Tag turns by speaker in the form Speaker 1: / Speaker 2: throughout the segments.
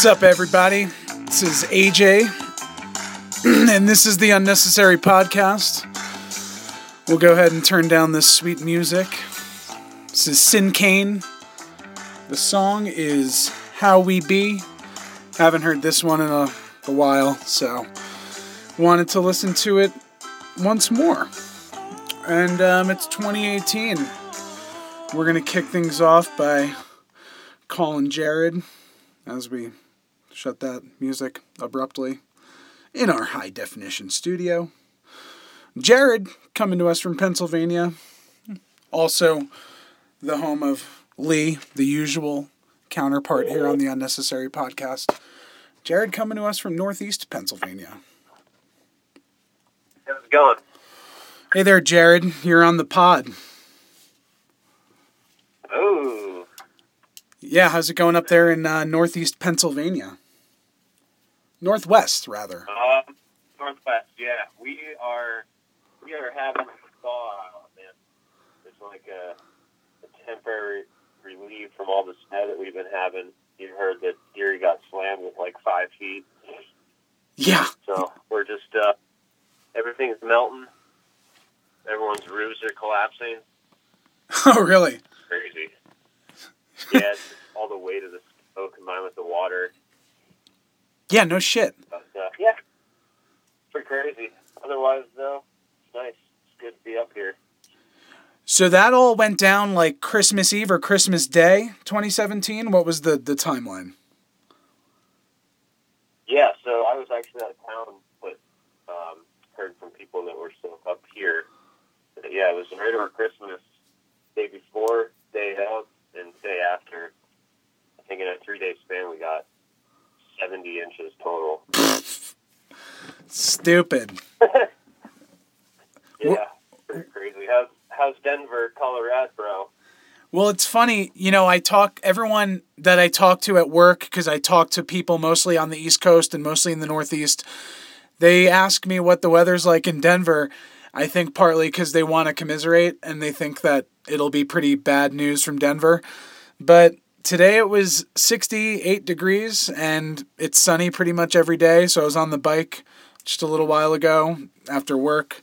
Speaker 1: What's up, everybody? This is AJ, and this is the Unnecessary Podcast. We'll go ahead and turn down this sweet music. This is Sinkane. The song is How We Be. Haven't heard this one in a, a while, so wanted to listen to it once more. And um, it's 2018. We're going to kick things off by calling Jared as we shut that music abruptly in our high definition studio. Jared, coming to us from Pennsylvania, also the home of Lee, the usual counterpart here on the Unnecessary Podcast. Jared, coming to us from Northeast Pennsylvania.
Speaker 2: How's it going?
Speaker 1: Hey there, Jared. You're on the pod.
Speaker 2: Oh,
Speaker 1: Yeah, how's it going up there in uh, Northeast Pennsylvania? Northwest, rather.
Speaker 2: um, Northwest. Yeah, we are. We are having a thaw out, man. It's like a, a temporary relief from all the snow that we've been having. You heard that Erie got slammed with like five feet,
Speaker 1: Yeah.
Speaker 2: so we're just uh, everything's melting. Everyone's roofs are collapsing.
Speaker 1: Oh, really?
Speaker 2: Crazy. Yeah, it's all the weight of the snow combined with the water.
Speaker 1: Yeah, no shit.
Speaker 2: But, uh, yeah, pretty crazy. Otherwise, though, it's nice. It's good to be up here.
Speaker 1: So that all went down like Christmas Eve or Christmas Day, 2017. What was the the timeline?
Speaker 2: Yeah, so I was actually out of town, but um, heard from people that were still up here. That, yeah, it was right over Christmas, day before, day of, and day after. I think in a three-day span, we got 70 inches total.
Speaker 1: Stupid.
Speaker 2: Yeah, pretty crazy. How's, how's Denver, Colorado, bro?
Speaker 1: Well, it's funny, you know, I talk everyone that I talk to at work because I talk to people mostly on the East Coast and mostly in the Northeast. They ask me what the weather's like in Denver. I think partly because they want to commiserate and they think that it'll be pretty bad news from Denver. But today it was 68 degrees and it's sunny pretty much every day. So I was on the bike just a little while ago after work.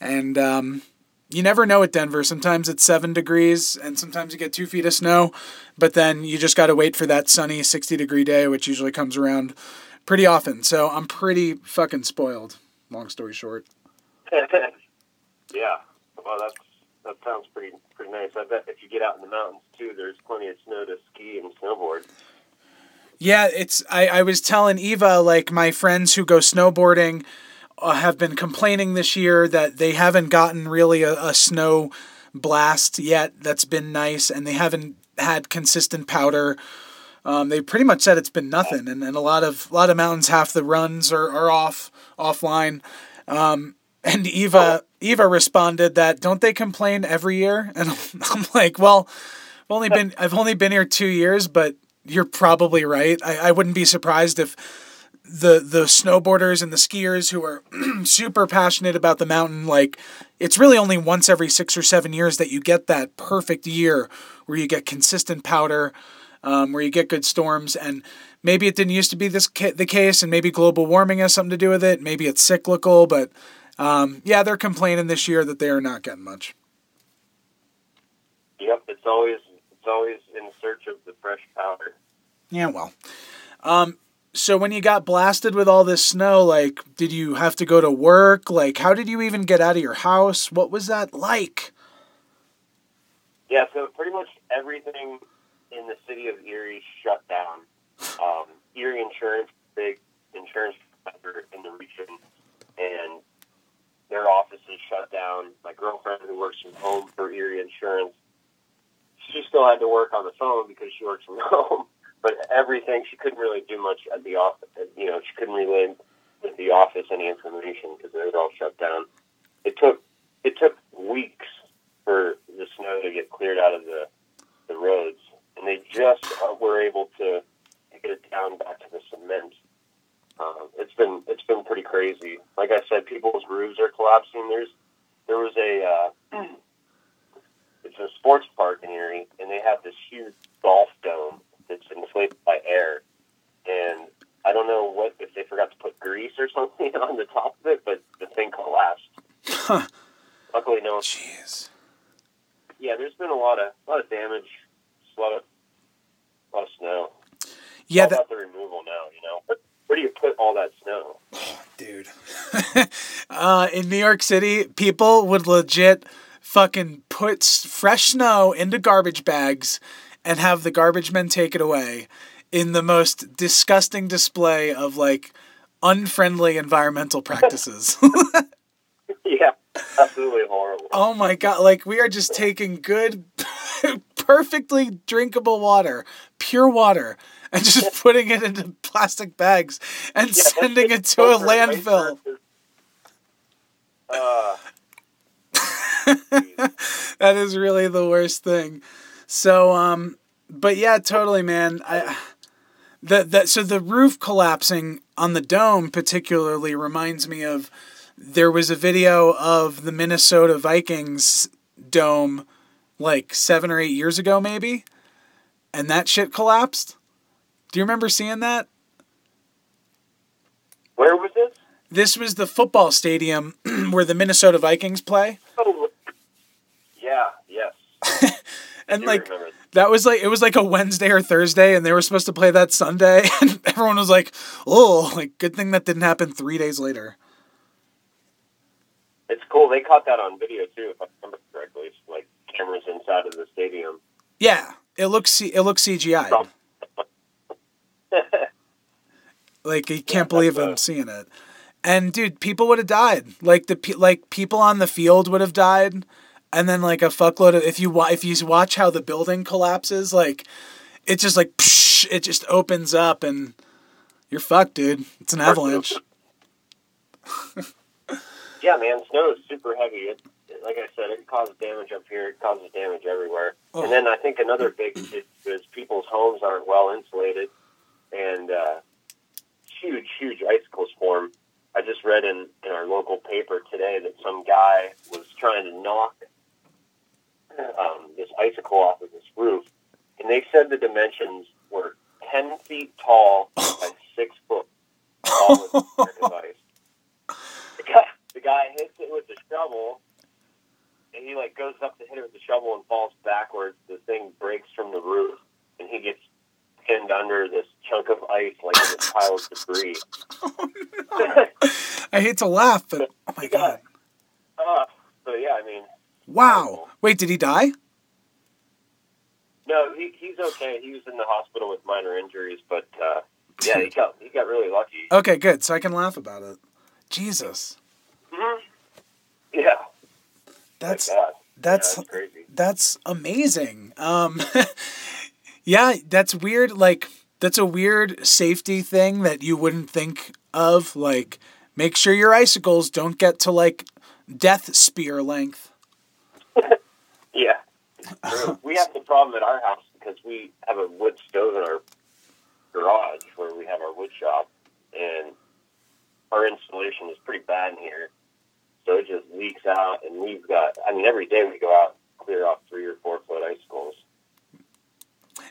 Speaker 1: And um, you never know at Denver. Sometimes it's seven degrees and sometimes you get two feet of snow. But then you just got to wait for that sunny 60 degree day, which usually comes around pretty often. So I'm pretty fucking spoiled, long story short.
Speaker 2: yeah. Well, that's that sounds pretty pretty nice. I bet if you get out in the mountains too, there's plenty of snow to ski and snowboard.
Speaker 1: Yeah, it's. I, I was telling Eva, like, my friends who go snowboarding uh, have been complaining this year that they haven't gotten really a, a snow blast yet that's been nice, and they haven't had consistent powder. Um, they pretty much said it's been nothing, and, and a lot of a lot of mountains, half the runs are, are off offline. Um, and Eva Eva responded that don't they complain every year? And I'm like, well, I've only been I've only been here two years, but you're probably right. I, I wouldn't be surprised if the the snowboarders and the skiers who are super passionate about the mountain, like it's really only once every six or seven years that you get that perfect year where you get consistent powder, um, where you get good storms, and maybe it didn't used to be this ca- the case, and maybe global warming has something to do with it. Maybe it's cyclical, but um, yeah, they're complaining this year that they are not getting much.
Speaker 2: Yep, it's always it's always in search of the fresh powder.
Speaker 1: Yeah, well. Um, so when you got blasted with all this snow, like, did you have to go to work? Like, how did you even get out of your house? What was that like?
Speaker 2: Yeah, so pretty much everything in the city of Erie shut down. Um, Erie Insurance, big insurance provider in the region, and their offices shut down. My girlfriend, who works from home for Erie Insurance, she still had to work on the phone because she works from home. But everything, she couldn't really do much at the office. You know, she couldn't relay with the office any information because it was all shut down. It took it took weeks for the snow to get cleared out of the the roads, and they just were able to get it down back to the cement. Um, it's been it's been pretty crazy. Like I said, people's roofs are collapsing. There's there was a uh, it's a sports park in Erie, and they have this huge golf dome that's inflated by air, and I don't know what if they forgot to put grease or something on the top of it, but the thing collapsed.
Speaker 1: Huh.
Speaker 2: Luckily, no.
Speaker 1: Jeez.
Speaker 2: Yeah, there's been a lot of a lot of damage, a lot of a lot of snow.
Speaker 1: Yeah, that,
Speaker 2: about the removal now. You know, but where do you put all that snow?
Speaker 1: dude. uh, in New York City, people would legit fucking put fresh snow into garbage bags and have the garbage men take it away in the most disgusting display of like unfriendly environmental practices.
Speaker 2: yeah, absolutely horrible.
Speaker 1: oh my god, like we are just taking good perfectly drinkable water, pure water, and just putting it into plastic bags and
Speaker 2: Yeah,
Speaker 1: sending it to a landfill.
Speaker 2: Uh,
Speaker 1: that is really the worst thing. So um but yeah, totally man. I the that so the roof collapsing on the dome particularly reminds me of there was a video of the Minnesota Vikings dome like 7 or 8 years ago maybe and that shit collapsed. Do you remember seeing that?
Speaker 2: where was this?
Speaker 1: This was the football stadium where the Minnesota Vikings play.
Speaker 2: Oh, yeah, yes.
Speaker 1: And like that was like it was like a Wednesday or Thursday, and they were supposed to play that Sunday, and everyone was like, "Oh, like good thing that didn't happen three days later."
Speaker 2: It's cool. They caught that on video too, if I remember correctly. It's like cameras inside of the stadium.
Speaker 1: Yeah, it looks it looks CGI. Like you can't believe I'm
Speaker 2: uh,
Speaker 1: seeing it. And dude, people would have died. Like the like people on the field would have died, and then like a fuckload of if you wa- if you watch how the building collapses, like it just like psh, it just opens up and you're fucked, dude. It's an avalanche.
Speaker 2: yeah, man, snow is super heavy. It, like I said, it causes damage up here. It causes damage everywhere.
Speaker 1: Oh.
Speaker 2: And then I think another big is, is people's homes aren't well insulated, and uh, huge, huge icicles form. I just read in, in our local paper today that some guy was trying to knock um, this icicle off of this roof, and they said the dimensions were ten feet tall by six foot tall with American. The guy, the guy hits it with the shovel, and he like goes up to hit it with the shovel and falls backwards. The thing breaks from the roof, and he gets pinned under this chunk of ice like in this pile of debris.
Speaker 1: I hate to laugh, but oh my god.
Speaker 2: uh, so yeah, I mean,
Speaker 1: Wow. Wait, did he die?
Speaker 2: no, he, he's okay. He was in the hospital with minor injuries, but uh, yeah, he got he got really lucky.
Speaker 1: Okay, good. So I can laugh about it. Jesus.
Speaker 2: Mhm. Yeah,
Speaker 1: That's
Speaker 2: like that.
Speaker 1: that's
Speaker 2: yeah, that's crazy.
Speaker 1: that's amazing. Um Yeah, that's weird like that's a weird safety thing that you wouldn't think of like make sure your icicles don't get to like death spear length.
Speaker 2: Yeah, we have the problem at our house because we have a wood stove in our garage where we have our wood shop, and our installation is pretty bad in here. So it just leaks out, and we've got. I mean, every day we go out and clear off three or four foot icicles.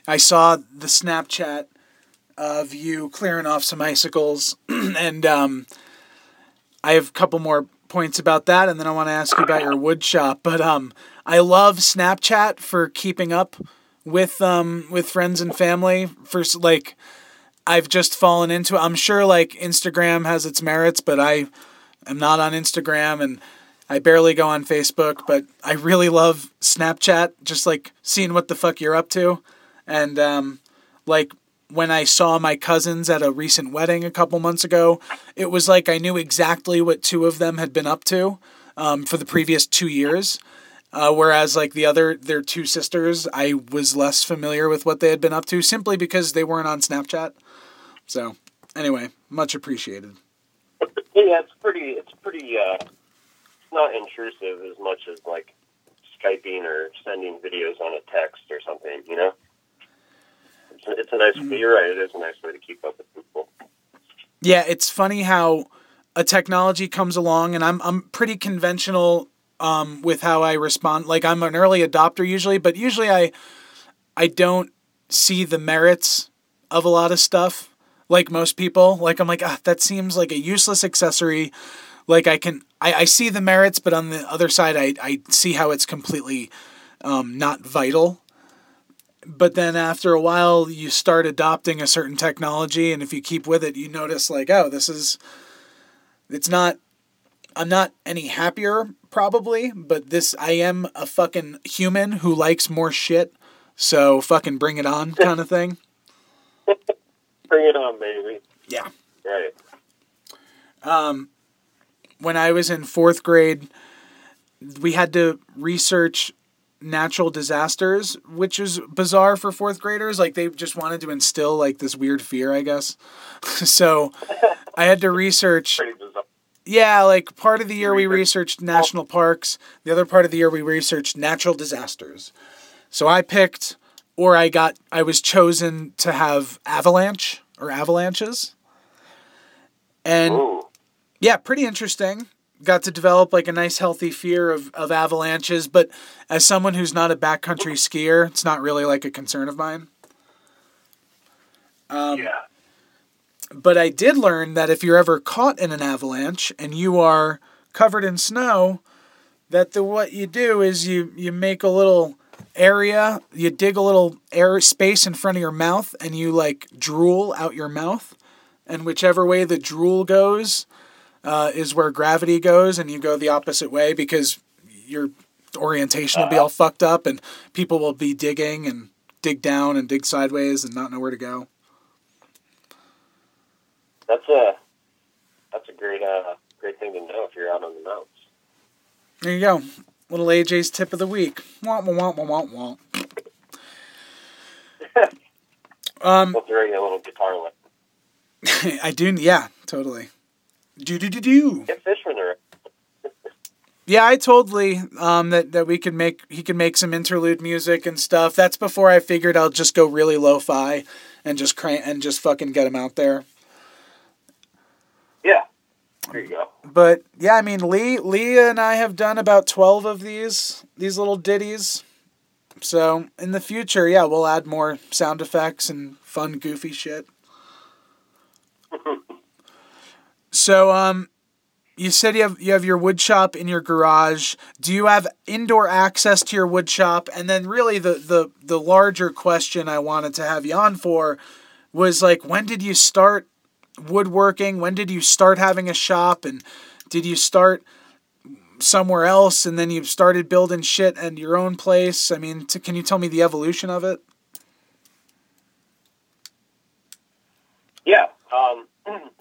Speaker 1: I saw the Snapchat of you clearing off some icicles, and um, I have a couple more points about that, and then I want to ask you about your wood shop. But um, I love Snapchat for keeping up with um, with friends and family. For like, I've just fallen into. I'm sure like Instagram has its merits, but I am not on Instagram and. I barely go on Facebook, but I really love Snapchat, just like seeing what the fuck you're up to. And um, like when I saw my cousins at a recent wedding a couple months ago, it was like I knew exactly what two of them had been up to um, for the previous two years. Uh, whereas like the other, their two sisters, I was less familiar with what they had been up to simply because they weren't on Snapchat. So anyway, much appreciated.
Speaker 2: Yeah, it's pretty. It's pretty. Uh, not intrusive as much as like skyping or sending videos on a text or something. You know, it's a, nice. You're right. It is a nice way to keep up with people.
Speaker 1: Yeah, it's funny how a technology comes along, and I'm I'm pretty conventional um, with how I respond. Like I'm an early adopter usually, but usually I I don't see the merits of a lot of stuff. like most people. Like I'm like, ah, that seems like a useless accessory. Like I can, I, I see the merits, but on the other side, I, I see how it's completely um, not vital. But then after a while, you start adopting a certain technology, and if you keep with it, you notice like, oh, this is, it's not. I'm not any happier probably, but this I am a fucking human who likes more shit. So fucking bring it on kind of thing.
Speaker 2: Bring it on, baby.
Speaker 1: Yeah.
Speaker 2: Right.
Speaker 1: Um, when I was in fourth grade, we had to research natural disasters, which is bizarre for fourth graders. Like they just wanted to instill like this weird fear, I guess. so I had to research. Yeah, like part of the year we researched national parks. The other part of the year we researched natural disasters. So I picked, or I got, I was chosen to have avalanche or avalanches. And
Speaker 2: Ooh.
Speaker 1: yeah, pretty interesting. Got to develop like a nice healthy fear of, of avalanches, but as someone who's not a backcountry skier, it's not really like a concern of mine. Um,
Speaker 2: yeah.
Speaker 1: But I did learn that if you're ever caught in an avalanche and you are covered in snow, that the what you do is you you make a little area, you dig a little air space in front of your mouth and you like drool out your mouth, and whichever way the drool goes uh, is where gravity goes, and you go the opposite way because your orientation will be all fucked up and people will be digging and dig down and dig sideways and not know where to go.
Speaker 2: That's a that's a great uh great thing to know if you're out on the mountains.
Speaker 1: There you go. Little AJ's tip of the week. Wah, wah, wah, wah, wah. um,
Speaker 2: We'll throw you a little guitar lick.
Speaker 1: I do. Yeah, totally. Do do do do.
Speaker 2: Get fish when they're
Speaker 1: Yeah, I told Lee um, that that we could make he could make some interlude music and stuff. That's before I figured I'll just go really lo-fi and just crank and just fucking get him out there.
Speaker 2: Yeah. There you go.
Speaker 1: But yeah, I mean Lee Lee and I have done about twelve of these these little ditties. So in the future, yeah, we'll add more sound effects and fun, goofy shit. So um, you said you have you have your wood shop in your garage. Do you have indoor access to your wood shop? And then really the the the larger question I wanted to have you on for was like when did you start woodworking? When did you start having a shop? And did you start somewhere else and then you started building shit at your own place? I mean, can you tell me the evolution of it?
Speaker 2: Yeah. Um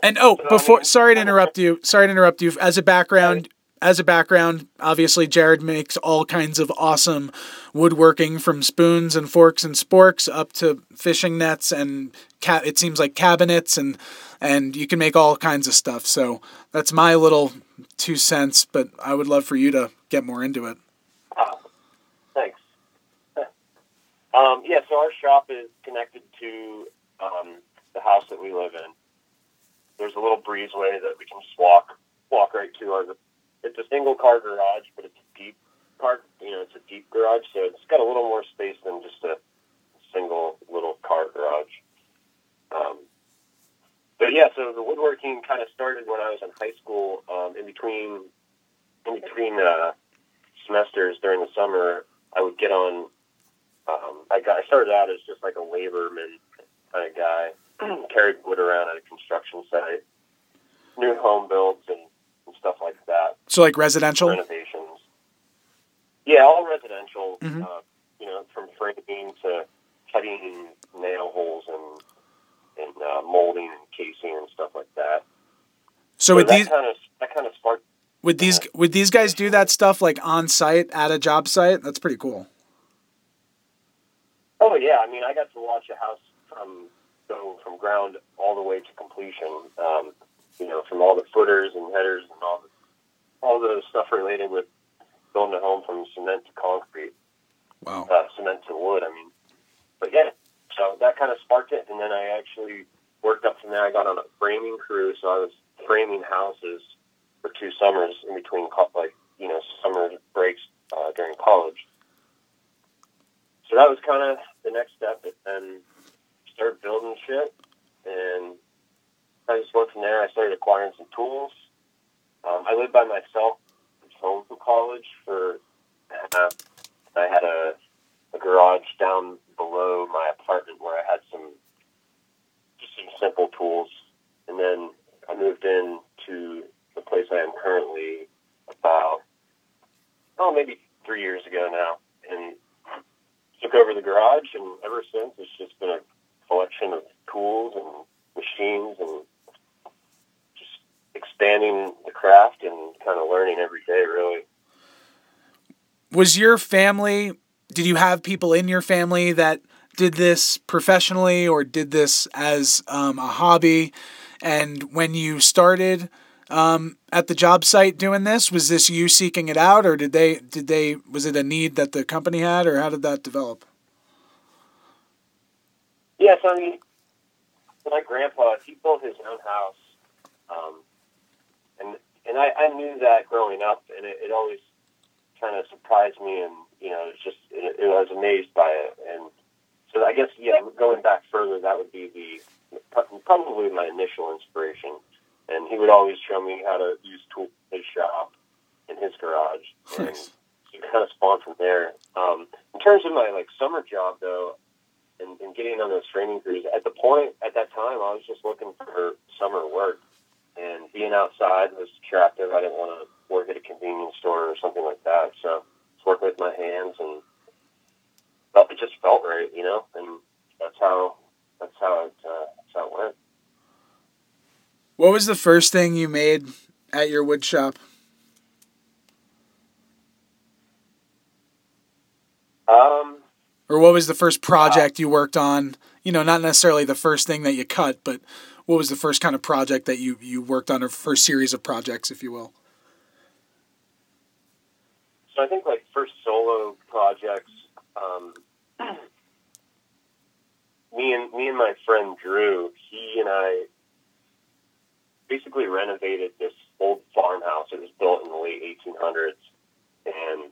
Speaker 1: And oh, before sorry to interrupt you. Sorry to interrupt you. As a background, as a background, obviously Jared makes all kinds of awesome woodworking from spoons and forks and sporks up to fishing nets and ca- it seems like cabinets and and you can make all kinds of stuff. So that's my little two cents, but I would love for you to get more into it.
Speaker 2: Oh, thanks. um, yeah, so our shop is connected to um, the house that we live in. There's a little breezeway that we can just walk walk right to. Our, it's a single car garage, but it's a deep car. You know, it's a deep garage, so it's got a little more space than just a single little car garage. Um, but yeah, so the woodworking kind of started when I was in high school. Um, in between in between uh, semesters during the summer, I would get on. Um, I got. I started out as just like a laborman kind of guy, carried wood around at a construction site, new home builds and, and stuff like that,
Speaker 1: So like residential?
Speaker 2: renovations. Yeah, all residential.
Speaker 1: Mhm.
Speaker 2: Uh, you know, from framing to cutting nail holes and and uh, molding and casing and stuff like that.
Speaker 1: So would
Speaker 2: that
Speaker 1: these
Speaker 2: kind of that kind of sparked
Speaker 1: would these would these guys do that stuff like on site at a job site? That's pretty cool.
Speaker 2: Oh yeah, I mean, I got to watch a house from from ground all the way to completion. Um, you know, from all the footers and headers and all the all the stuff related with building a home from cement to concrete,
Speaker 1: Wow.
Speaker 2: uh, cement to wood. I mean, but yeah, so that kind of sparked it, and then I actually worked up from there. I got on a framing crew, so I was framing houses for two summers in between, like you know, summer breaks uh, during college. So that was kind of the next step, and then start building shit. And I just went from there. I started acquiring some tools. Um, I lived by myself. I home from college for. Uh, I had a, a garage down below my apartment where I had some just some simple tools, and then I moved in to the place I am currently about oh maybe three years ago now, and took over the garage, and ever since it's just been a collection of tools and machines and just expanding the craft and kind of learning every day really.
Speaker 1: Was your family did you have people in your family that did this professionally or did this as um, a hobby? And when you started um, at the job site doing this was this you seeking it out or did they did they was it a need that the company had or how did that develop
Speaker 2: yes i mean my grandpa he built his own house um, and and I, I knew that growing up and it, it always kind of surprised me and you know it's just it, it, I was amazed by it and so I guess yeah going back further that would be the probably my initial inspiration and he would always show me how to use tools in his shop in his garage and
Speaker 1: Nice.
Speaker 2: it kind of spawned from there um, in terms of my like summer job though and, and getting on those training crews. At the point at that time I was just looking for summer work and being outside was attractive. I didn't want to work at a convenience store or something like that so just working with my hands and felt it just felt right you know and that's how that's how it uh, that's how it went.
Speaker 1: What was the first thing you made at your wood shop?
Speaker 2: Um
Speaker 1: or what was the first project you worked on? You know not necessarily the first thing that you cut but what was the first kind of project that you you worked on or first series of projects if you will?
Speaker 2: So I think like first solo projects, um, me and me and my friend Drew, he and I basically renovated this old farmhouse. It was built in the late 1800s, and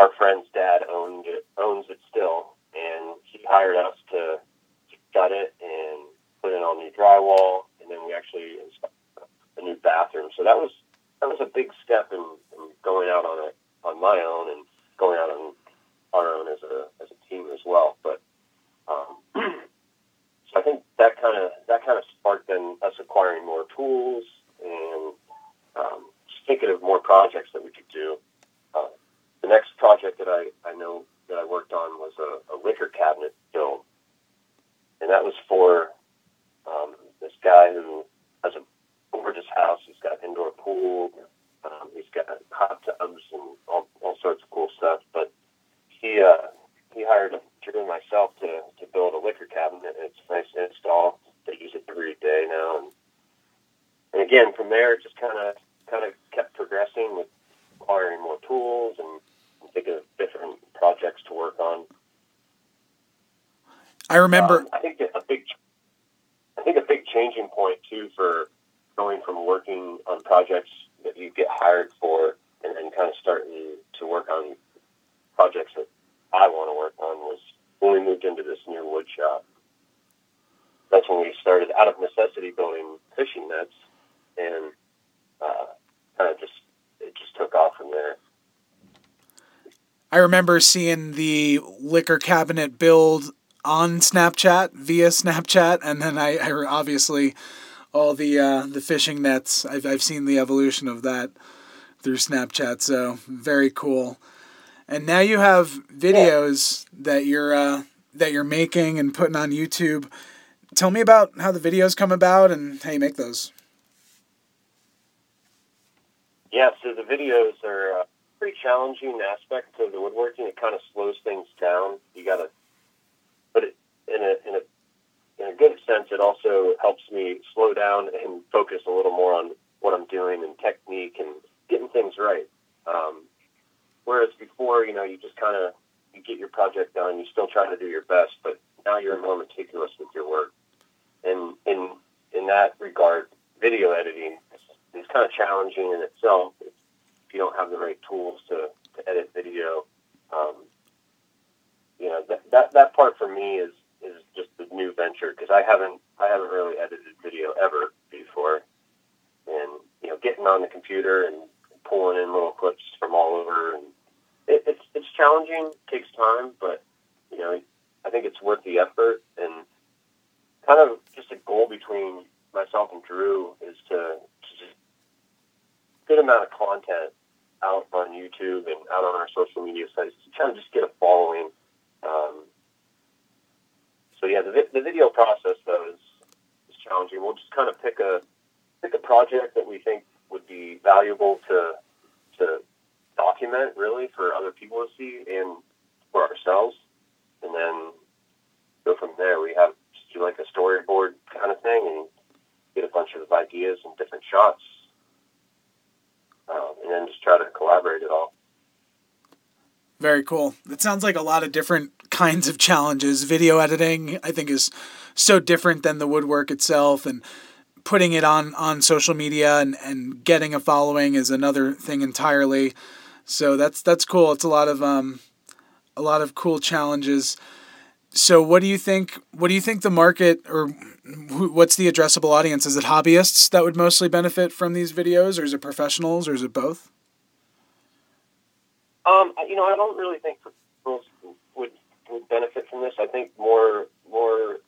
Speaker 2: our friend's dad owned it, owns it still, and he hired us to, gut it and put in all new drywall, and then we actually installed a new bathroom. So that was that was a big step in, in going out on it on my own and going out on our own as a as a team as well. But um, so I think that kind of that kind of sparked then us acquiring more tools and um, just thinking of more projects that we could do. Next project that I, I know that I worked on was a, a liquor cabinet build, and that was for um, this guy who has a gorgeous house. He's got indoor pool. Um, he's got hot tubs and all, all sorts of cool stuff. But he uh, he hired Drew and myself to, to build a liquor cabinet. It's nice install. They use it every day now, and and again from there, it just kind of kind of kept progressing with acquiring more tools and, thinking of different projects to work on.
Speaker 1: i remember
Speaker 2: Um, I think a big, I think a big changing point too for going from working on projects that you get hired for and then kind of starting to work on projects that I want to work on was when we moved into this new wood shop. That's when we started out of necessity building fishing nets, and uh, kind of just it just took off from there.
Speaker 1: I remember seeing the liquor cabinet build on Snapchat via Snapchat, and then I, I obviously all the uh, the fishing nets. I've I've seen the evolution of that through Snapchat. So very cool. And now you have videos that you're uh, that you're making and putting on YouTube. Tell me about how the videos come about and how you make those.
Speaker 2: Yeah, so the videos are a pretty challenging aspect to the woodworking. It kind of slows things down. You got to, but it, in a in a in a good sense, it also helps me slow down and focus a little more on what I'm doing and technique and getting things right. Um, whereas before, you know, you just kind of you get your project done. You still try to do your best, but now you're more meticulous with your work. And in in that regard, video editing is, is kind of challenging in itself if you don't have the right tools to, to edit video. Um, you know, that, that that part for me is is just the new venture because I haven't I haven't really edited video ever before, and you know, getting on the computer and pulling in little clips from all over, and it, it's it's challenging, takes time, but you know, I think it's worth the effort, and kind of just a goal between myself and Drew is to, to just good amount of content out on YouTube and out on our social media sites to try to just get a following. Um, so yeah, the, the video process though is, is challenging. We'll just kind of pick a pick a project that we think would be valuable to to document really for other people to see and for ourselves, and then go from there. We have just do like a storyboard kind of thing and get a bunch of ideas and different shots, um, and then just try to collaborate it all.
Speaker 1: Very cool. It sounds like a lot of different kinds of challenges. Video editing, I think, is so different than the woodwork itself, and putting it on on social media and, and getting a following is another thing entirely. So that's that's cool. It's a lot of um, a lot of cool challenges. So what do you think? What do you think the market or what's the addressable audience? Is it hobbyists that would mostly benefit from these videos, or is it professionals, or is it both?
Speaker 2: Um, you know, I don't really think professionals would would benefit from this. I think more more.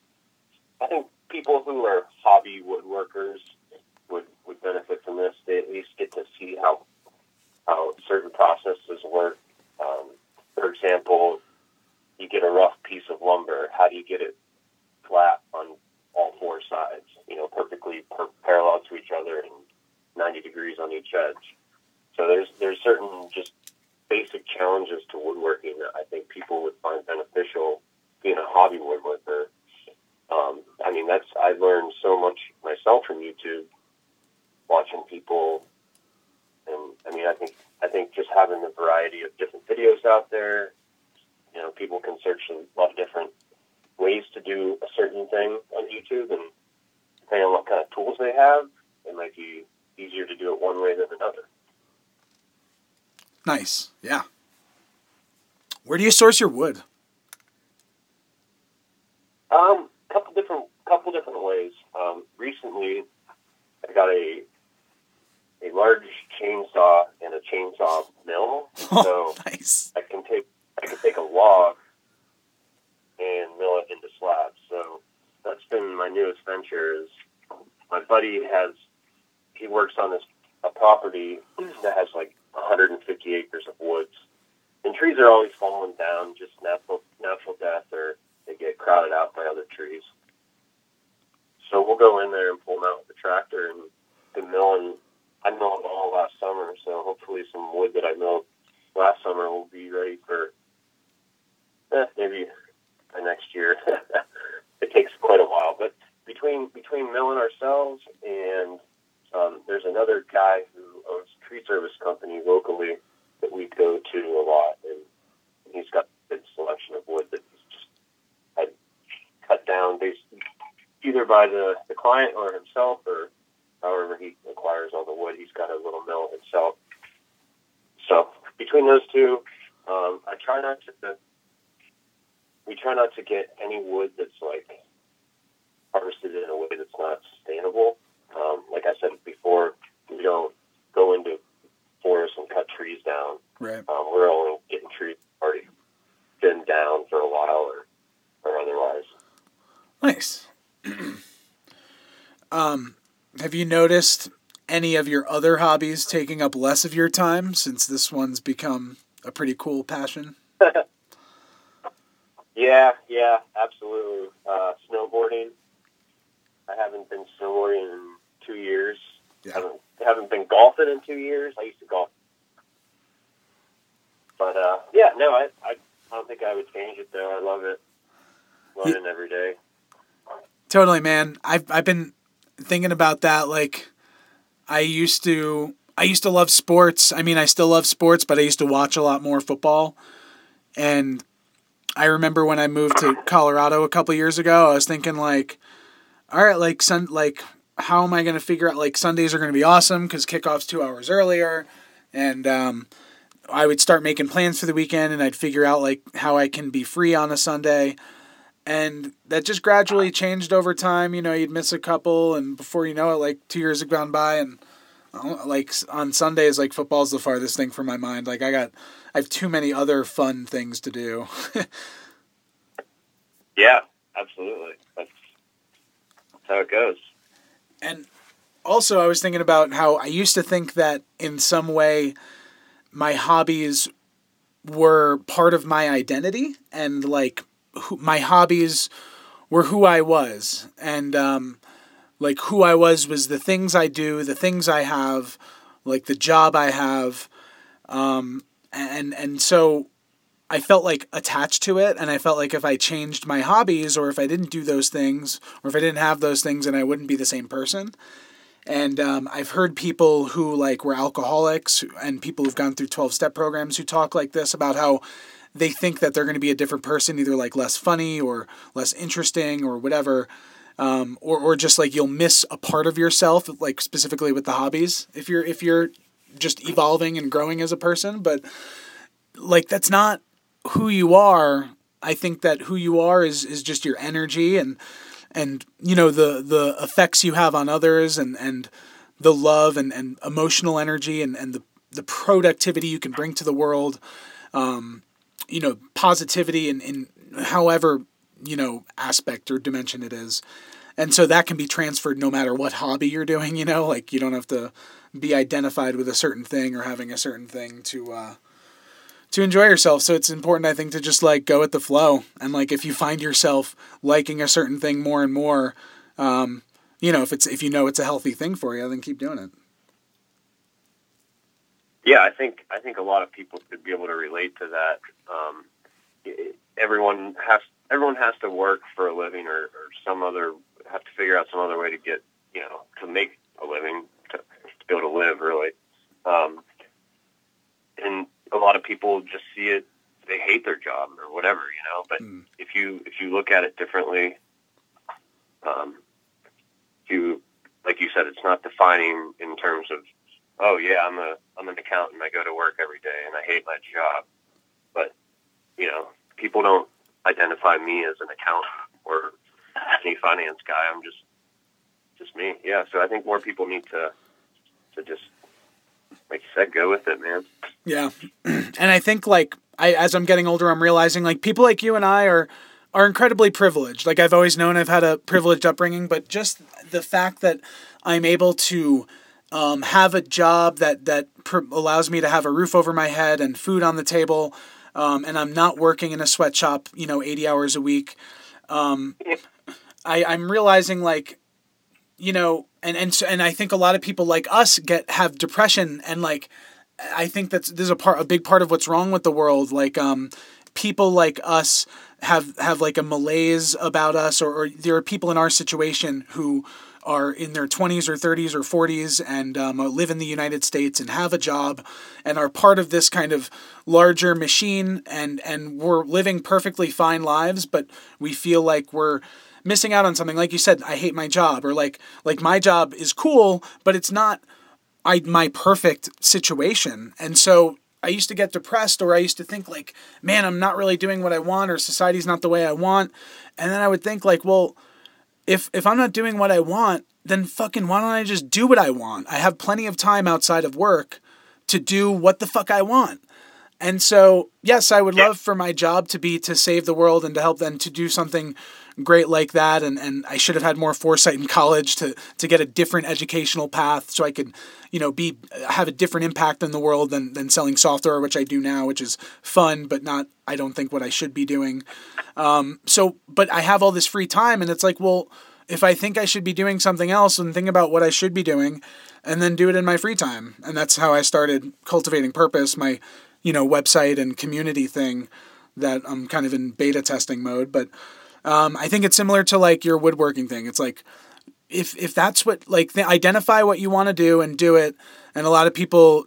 Speaker 2: I think people who are hobby woodworkers would would benefit from this. They at least get to see how how certain processes work. Um, for example, you get a rough piece of lumber. How do you get it flat on all four sides? You know, perfectly per- parallel to each other and 90 degrees on each edge. So there's there's certain just basic challenges to woodworking that I think people would find beneficial being a hobby woodworker. Um, I mean, that's I learned so much myself from YouTube, watching people, and I mean, I think I think just having a variety of different videos out there, you know, people can search a lot of different ways to do a certain thing on YouTube, and depending on what kind of tools they have, it might be easier to do it one way than another.
Speaker 1: Nice. Yeah. Where do you source your wood?
Speaker 2: Um, couple different couple different ways. Um, recently, I got a a large chainsaw and a chainsaw mill,
Speaker 1: Oh, nice.
Speaker 2: I can take I can take a log and mill it into slabs. So that's been my newest venture. Is my buddy has he works on this a property that has like 150 acres of woods, and trees are always falling down, just natural natural death, or they get crowded out by other trees. So we'll go in there and pull them out with the tractor and the mill. And I milled all last summer, so hopefully some wood that I milled last summer will be ready for eh, maybe by next year. it takes quite a while, but between between milling ourselves and um, there's another guy who owns a tree service company locally that we go to a lot, and he's got a good selection of wood that he's just had cut down based either by the, the client or himself or however he acquires all the wood. He's got a little mill himself. So between those two, um, I try not to. We try not to get any wood that's like harvested in a way that's not sustainable. Um, like I said before, we don't go into forests and cut trees down.
Speaker 1: Right.
Speaker 2: Um, we're only getting trees already been down for a while or, or otherwise.
Speaker 1: Nice. um, have you noticed any of your other hobbies taking up less of your time since this one's become a pretty cool passion?
Speaker 2: Yeah, yeah, absolutely. Uh, snowboarding. I haven't been snowboarding in two years.
Speaker 1: Yeah.
Speaker 2: Haven't haven't been golfing in two years. I used to golf, but uh, yeah, no, I, I I don't think I would change it though. I love it. Learning every day.
Speaker 1: Totally, man. I've I've been thinking about that. Like, I used to I used to love sports. I mean, I still love sports, but I used to watch a lot more football. And I remember when I moved to Colorado a couple years ago, I was thinking like, all right, like sun, like how am I going to figure out like Sundays are going to be awesome because kickoff's two hours earlier, and um, I would start making plans for the weekend, and I'd figure out like how I can be free on a Sunday. and that just gradually changed over time. You know, you'd miss a couple, and before you know it, like two years have gone by, and uh, like on Sundays, like football's the farthest thing from my mind. Like I got, I have too many other fun things to do.
Speaker 2: yeah, absolutely. That's, that's how it goes.
Speaker 1: And also, I was thinking about how I used to think that in some way, my hobbies were part of my identity, and like who, my hobbies were who I was, and um, like who I was was the things I do, the things I have, like the job I have, um, and and so I felt like attached to it, and I felt like if I changed my hobbies or if I didn't do those things or if I didn't have those things, then I wouldn't be the same person. And um, I've heard people who like were alcoholics and people who've gone through twelve step programs who talk like this about how they think that they're going to be a different person, either like less funny or less interesting or whatever. Um, or, or just like you'll miss a part of yourself, like specifically with the hobbies, if you're if you're just evolving and growing as a person. But like that's not who you are. I think that who you are is is just your energy and and you know the the effects you have on others and and the love and, and emotional energy and, and the, the productivity you can bring to the world um, you know positivity in, in however you know aspect or dimension it is and so that can be transferred no matter what hobby you're doing you know? Like you don't have to be identified with a certain thing or having a certain thing to uh, to enjoy yourself. So it's important i think to just like go with the flow. And like if you find yourself liking a certain thing more and more um, you know if it's if you know it's a healthy thing for you then keep doing it.
Speaker 2: Yeah, I think I think a lot of people could be able to relate to that. Um, everyone has everyone has to work for a living, or, or some other have to figure out some other way to get you know to make a living to, to be able to live really. Um, and a lot of people just see it they hate their job or whatever you know. But mm. if you if you look at it differently, um, you like you said, it's not defining in terms of oh yeah, I'm a I'm an accountant. I go to work every day and I hate my job. But you know, people don't identify me as an accountant or any finance guy. I'm just just me. Yeah. So I think more people need to to just like you said, go with it, man.
Speaker 1: Yeah, and I think like I as I'm getting older, I'm realizing like people like you and I are are incredibly privileged. Like I've always known I've had a privileged upbringing, but just the fact that I'm able to um, have a job that that pr- allows me to have a roof over my head and food on the table, um, and I'm not working in a sweatshop, you know, eighty hours a week. Um, I I'm realizing like, you know, and and so, and I think a lot of people like us get have depression and like, I think that's there's a part a big part of what's wrong with the world. Like, um, people like us have have like a malaise about us, or, or there are people in our situation who are in their 20s or 30s or 40s and um, live in the United States and have a job and are part of this kind of larger machine and and we're living perfectly fine lives but we feel like we're missing out on something. Like you said I hate my job or like like my job is cool but it's not I my perfect situation. And so I used to get depressed or I used to think like man I'm not really doing what I want or society's not the way I want. And then I would think like well if if I'm not doing what I want, then fucking why don't I just do what I want? I have plenty of time outside of work to do what the fuck I want. And so, yes, I would love for my job to be to save the world and to help them to do something great like that and, and I should have had more foresight in college to to get a different educational path so I could, you know, be have a different impact in the world than than selling software, which I do now, which is fun, but not I don't think what I should be doing. Um, so but I have all this free time and it's like, well, if I think I should be doing something else and think about what I should be doing and then do it in my free time. And that's how I started cultivating purpose, my, you know, website and community thing that I'm kind of in beta testing mode, but um, I think it's similar to like your woodworking thing. It's like if if that's what like th- identify what you want to do and do it. And a lot of people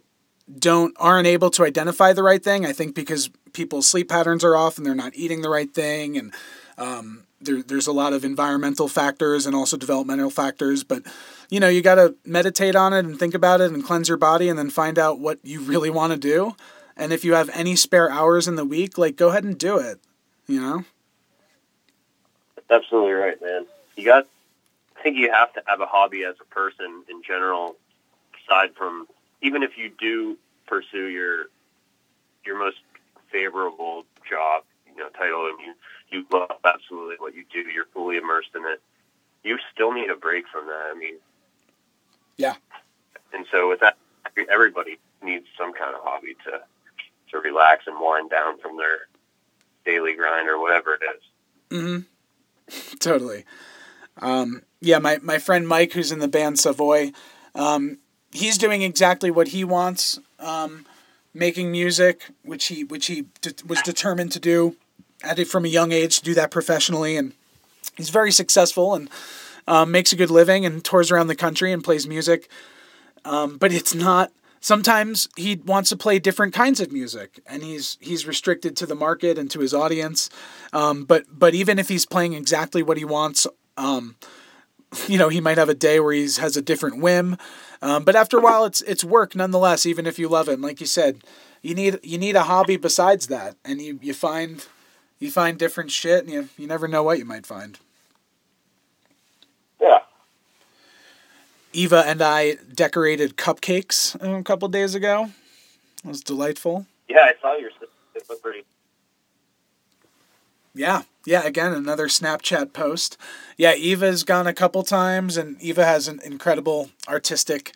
Speaker 1: don't aren't able to identify the right thing. I think because people's sleep patterns are off and they're not eating the right thing and um, there, there's a lot of environmental factors and also developmental factors but you know you got to meditate on it and think about it and cleanse your body and then find out what you really want to do and if you have any spare hours in the week like go ahead and do it you know
Speaker 2: absolutely right, man. You got. I think you have to have a hobby as a person in general, aside from even if you do pursue your your most favorable job, you know, title, and you you love absolutely what you do. You're fully immersed in it. You still need a break from that. I mean,
Speaker 1: Yeah.
Speaker 2: and so with that, everybody needs some kind of hobby to to relax and wind down from their daily grind or whatever it is.
Speaker 1: Mm-hmm. Totally. Um, yeah, my, my friend Mike, who's in the band Savoy, um, he's doing exactly what he wants, um, making music, which he which he de- was determined to do at it from a young age to do that professionally, and he's very successful and um, makes a good living and tours around the country and plays music. Um, but it's not. Sometimes he wants to play different kinds of music, and he's he's restricted to the market and to his audience. Um, but but even if he's playing exactly what he wants, um, you know, he might have a day where he has a different whim. Um, but after a while, it's it's work nonetheless. Even if you love it, and like you said, you need you need a hobby besides that, and you, you find you find different shit, and you you never know what you might find.
Speaker 2: Yeah.
Speaker 1: Eva and I decorated cupcakes a couple days ago. It was delightful.
Speaker 2: Yeah, I saw your it looked pretty.
Speaker 1: Yeah, yeah. Again, another Snapchat post. Yeah, Eva's gone a couple times, and Eva has an incredible artistic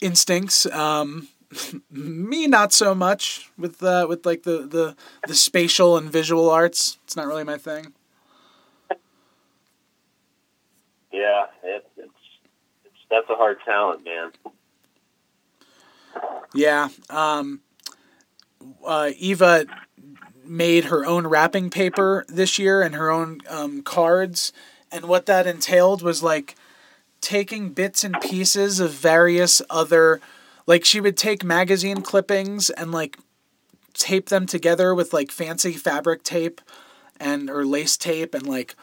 Speaker 1: instincts. Um, me, not so much with uh, with like the, the the spatial and visual arts. It's not really my thing.
Speaker 2: Yeah, it, that's a hard talent, man.
Speaker 1: Yeah. Um, uh, Eva made her own wrapping paper this year and her own um, cards. And what that entailed was like taking bits and pieces of various other, like she would take magazine clippings and like tape them together with like fancy fabric tape and or lace tape and like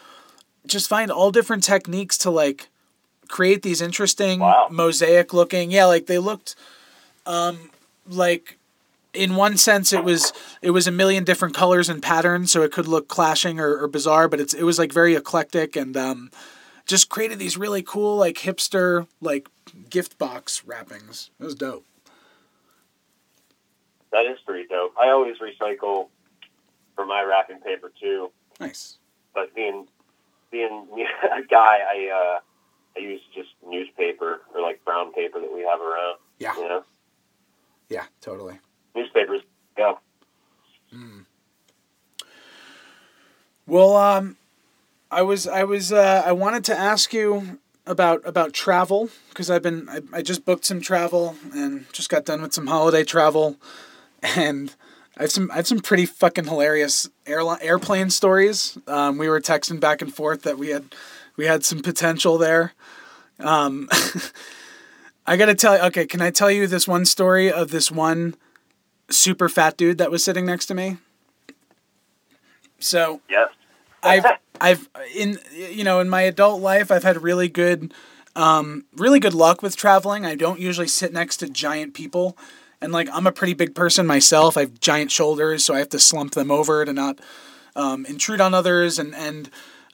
Speaker 1: just find all different techniques to like create these interesting
Speaker 2: Wow.
Speaker 1: mosaic looking yeah like they looked um like in one sense it was it was a million different colors and patterns so it could look clashing or, or bizarre but it's it was like very eclectic and um just created these really cool like hipster like gift box wrappings it was dope
Speaker 2: That is pretty dope. I always recycle for my wrapping paper too,
Speaker 1: nice
Speaker 2: but being being a guy, I uh, I use just newspaper or like brown paper that we have around.
Speaker 1: Yeah.
Speaker 2: You know,
Speaker 1: yeah totally
Speaker 2: newspapers. Yeah.
Speaker 1: Well, um, I was I was uh, I wanted to ask you about about travel because I've been I, I just booked some travel and just got done with some holiday travel, and I have some I have some pretty fucking hilarious airline airplane stories. Um, we were texting back and forth that we had we had some potential there. Um, I gotta tell you. Okay, can I tell you this one story of this one super fat dude that was sitting next to me? So
Speaker 2: Yes.
Speaker 1: I've I've in you know in my adult life I've had really good um really good luck with traveling. I don't usually sit next to giant people and like I'm a pretty big person myself. I have giant shoulders, so I have to slump them over to not um, intrude on others and and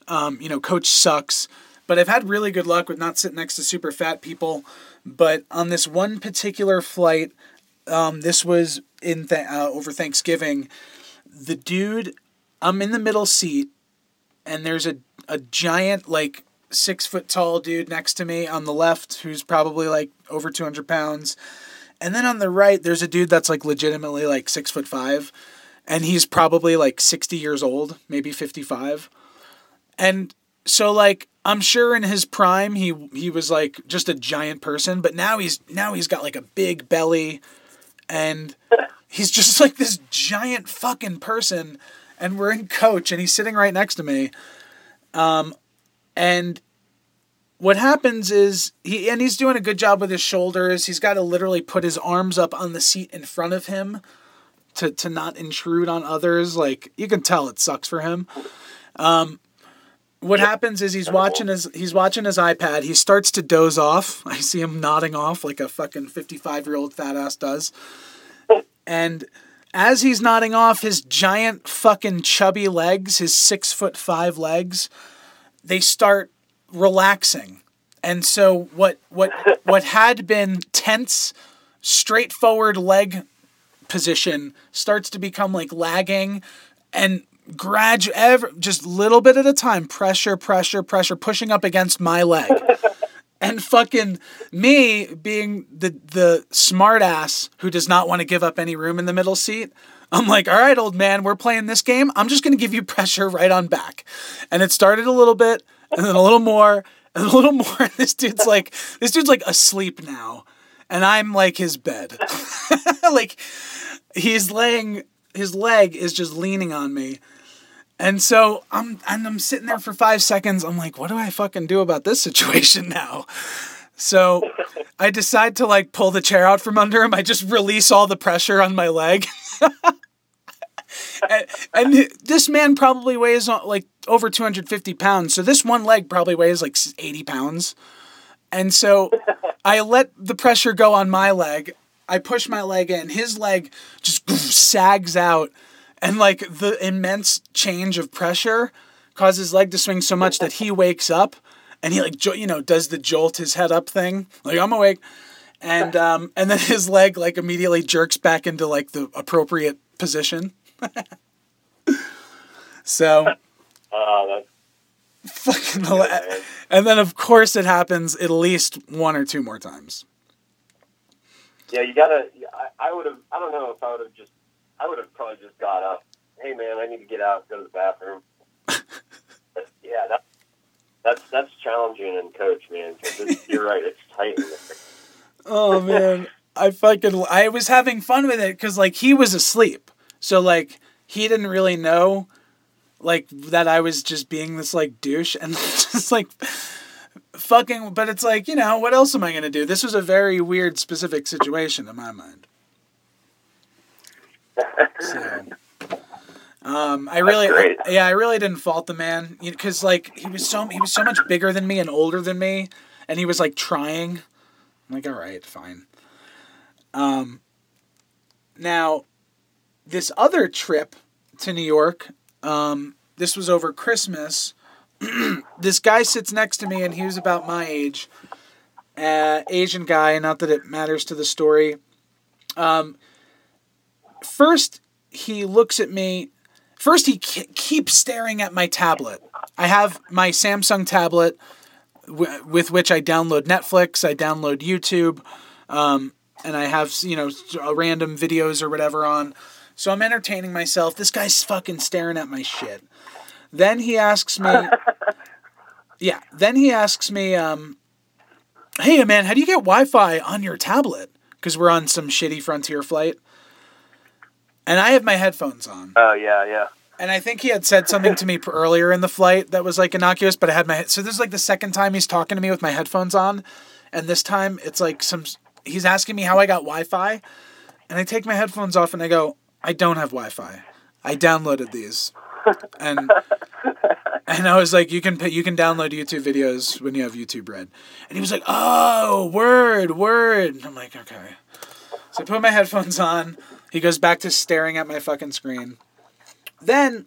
Speaker 1: um, you know coach sucks. But I've had really good luck with not sitting next to super fat people. But on this one particular flight, um, this was in th- uh, over Thanksgiving. The dude, I'm in the middle seat, and there's a a giant like six foot tall dude next to me on the left who's probably like over 200 pounds and then on the right there's a dude that's like legitimately like six foot five and he's probably like 60 years old maybe 55 and so like i'm sure in his prime he he was like just a giant person but now he's now he's got like a big belly and he's just like this giant fucking person. And we're in coach and he's sitting right next to me. Um and what happens is he and he's doing a good job with his shoulders. He's got to literally put his arms up on the seat in front of him to to not intrude on others. Like you can tell it sucks for him. Um what happens is he's watching his he's watching his iPad. He starts to doze off. I see him nodding off like a fucking 55-year-old fat ass does. And as he's nodding off, his giant fucking chubby legs, his six foot five legs, they start relaxing. And so what what what had been tense, straightforward leg position starts to become like lagging and gradu ever just little bit at a time pressure pressure pressure pushing up against my leg. And fucking me being the the smart ass who does not want to give up any room in the middle seat i'm like all right old man we're playing this game. I'm just going to give you pressure right on back. And it started a little bit and then a little more and a little more. And this dude's like this dude's like asleep now and i'm like his bed. Like he's laying his leg is just leaning on me and so I'm and I'm sitting there for five seconds. I'm like, what do I fucking do about this situation now? So I decide to like pull the chair out from under him. I just release all the pressure on my leg. and, and this man probably weighs uh, like over 250 pounds. So this one leg probably weighs like 80 pounds. And so I let the pressure go on my leg. I push my leg in. His leg just sags out and like the immense change of pressure causes his leg to swing so much that he wakes up and he like jo- you know does the jolt his head up thing like i'm awake and um and then his leg like immediately jerks back into like the appropriate position so
Speaker 2: Uh, that's
Speaker 1: fucking and then of course it happens at least one or two more times
Speaker 2: yeah. You gotta. I, I would have. I don't know if I would have just. I would have probably just got up. Hey man, I need to get out, go to the bathroom. But, yeah, that, that's that's challenging and coach, man. 'cause it's, you're right. It's tight.
Speaker 1: Oh man, I fucking I was having fun with it because like he was asleep, so like he didn't really know, like that I was just being this like douche and just like fucking. But it's like you know what else am I gonna do? This was a very weird specific situation in my mind. So. Um, I really, yeah, I really didn't fault the man because like he was so he was so much bigger than me and older than me, and he was like trying. I'm like, all right, fine. Um, now, this other trip to New York, um, this was over Christmas. this guy sits next to me, and he was about my age. Uh, Asian guy, not that it matters to the story. Um, first, he looks at me. First, he ke- keeps staring at my tablet. I have my Samsung tablet w- with which I download Netflix, I download YouTube, um, and I have you know random videos or whatever on. So I'm entertaining myself. This guy's fucking staring at my shit. Then he asks me, yeah. Then he asks me, um, "Hey man, how do you get Wi-Fi on your tablet?" Because we're on some shitty Frontier flight, and I have my headphones on.
Speaker 2: Oh yeah, yeah.
Speaker 1: And I think he had said something to me earlier in the flight that was like innocuous, but I had my so this is like the second time he's talking to me with my headphones on, and this time it's like some he's asking me how I got Wi-Fi, and I take my headphones off and I go, I don't have Wi-Fi. I downloaded these, and and I was like, you can pay, you can download YouTube videos when you have YouTube Red, and he was like, oh, word, word. And I'm like, okay. So I put my headphones on. He goes back to staring at my fucking screen. Then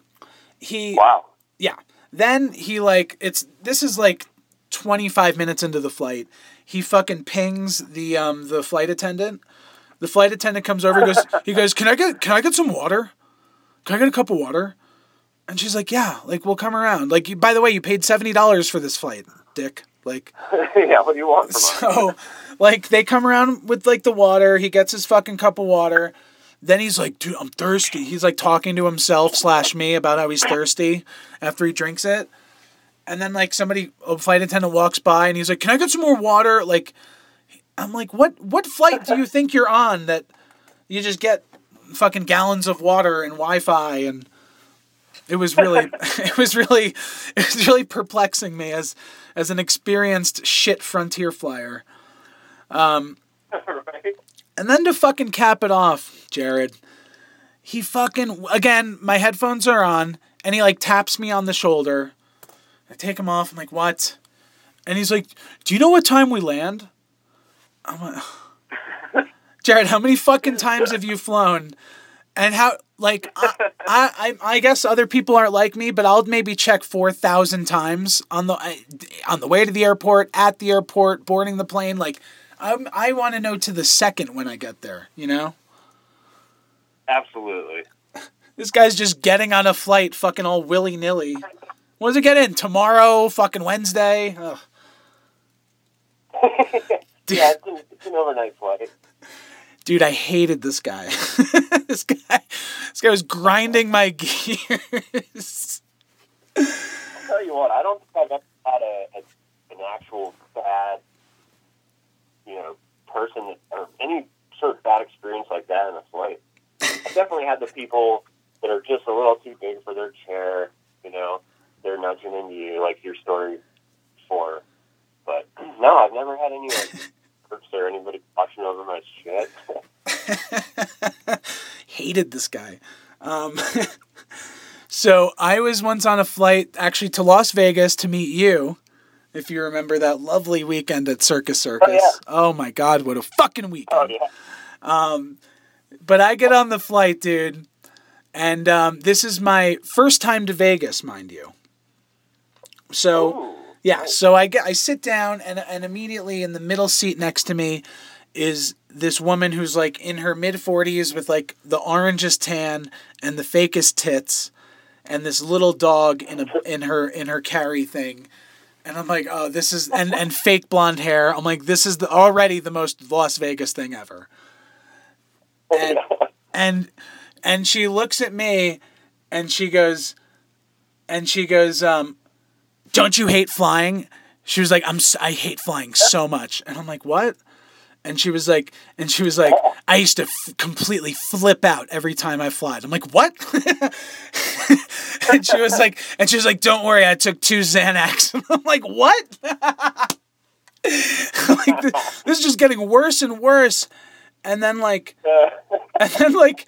Speaker 1: he
Speaker 2: Wow.
Speaker 1: yeah. Then he like it's this is like 25 minutes into the flight. He fucking pings the um the flight attendant. The flight attendant comes over goes he goes, "Can I get can I get some water? Can I get a cup of water?" And she's like, "Yeah, like we'll come around. Like you, by the way, you paid $70 for this flight, dick." Like
Speaker 2: yeah. What do you want from us?
Speaker 1: so, like, they come around with like the water. He gets his fucking cup of water. Then he's like, dude, I'm thirsty. He's like talking to himself slash me about how he's thirsty after he drinks it. And then like somebody, a flight attendant walks by and he's like, can I get some more water? Like, I'm like, what what flight do you think you're on that you just get fucking gallons of water and Wi-Fi and it was really it was really it was really perplexing me as as an experienced shit frontier flyer.
Speaker 2: Um, right?
Speaker 1: And then to fucking cap it off, Jared, he fucking again, my headphones are on, and he like taps me on the shoulder. I take them off. I'm like, what? And he's like, do you know what time we land? I'm like, Jared, how many fucking times have you flown? And how like I, I, I guess other people aren't like me, but I'll maybe check four thousand times on the on the way to the airport, at the airport, boarding the plane. Like, I'm, I want to know to the second when I get there. You know.
Speaker 2: Absolutely.
Speaker 1: This guy's just getting on a flight, fucking all willy nilly. When does it get in? Tomorrow, fucking Wednesday. Ugh.
Speaker 2: yeah, it's an, it's an overnight flight.
Speaker 1: Dude, I hated this guy. this guy, this guy was grinding my gears.
Speaker 2: I'll tell you what, I don't think I've ever had a, a, an actual bad, person or any sort of bad experience like that in a flight. I've definitely had the people that are just a little too big for their chair, you know, they're nudging into you like your story before. But no, I've never had any like perks or anybody watching over my shit.
Speaker 1: Hated this guy. Um, so I was once on a flight actually to Las Vegas to meet you. If you remember that lovely weekend at Circus Circus.
Speaker 2: Oh, yeah.
Speaker 1: oh my God, what a fucking weekend.
Speaker 2: oh yeah.
Speaker 1: Um, but I get on the flight, dude, and um, this is my first time to Vegas, mind you. So
Speaker 2: Ooh.
Speaker 1: yeah, so I get I sit down and and immediately in the middle seat next to me is this woman who's like in her mid 40s with like the orangest tan and the fakest tits and this little dog in a in her in her carry thing. And I'm like, "Oh, this is and and fake blonde hair." I'm like, "This is the, already the most Las Vegas thing ever." And and and she looks at me and she goes and she goes um don't you hate flying she was like i'm I hate flying so much and i'm like what and she was like and she was like i used to f- completely flip out every time i fly i'm like what? And she was like and she was like don't worry i took two xanax. I'm like what? Like th- this is just getting worse and worse. And then like and then like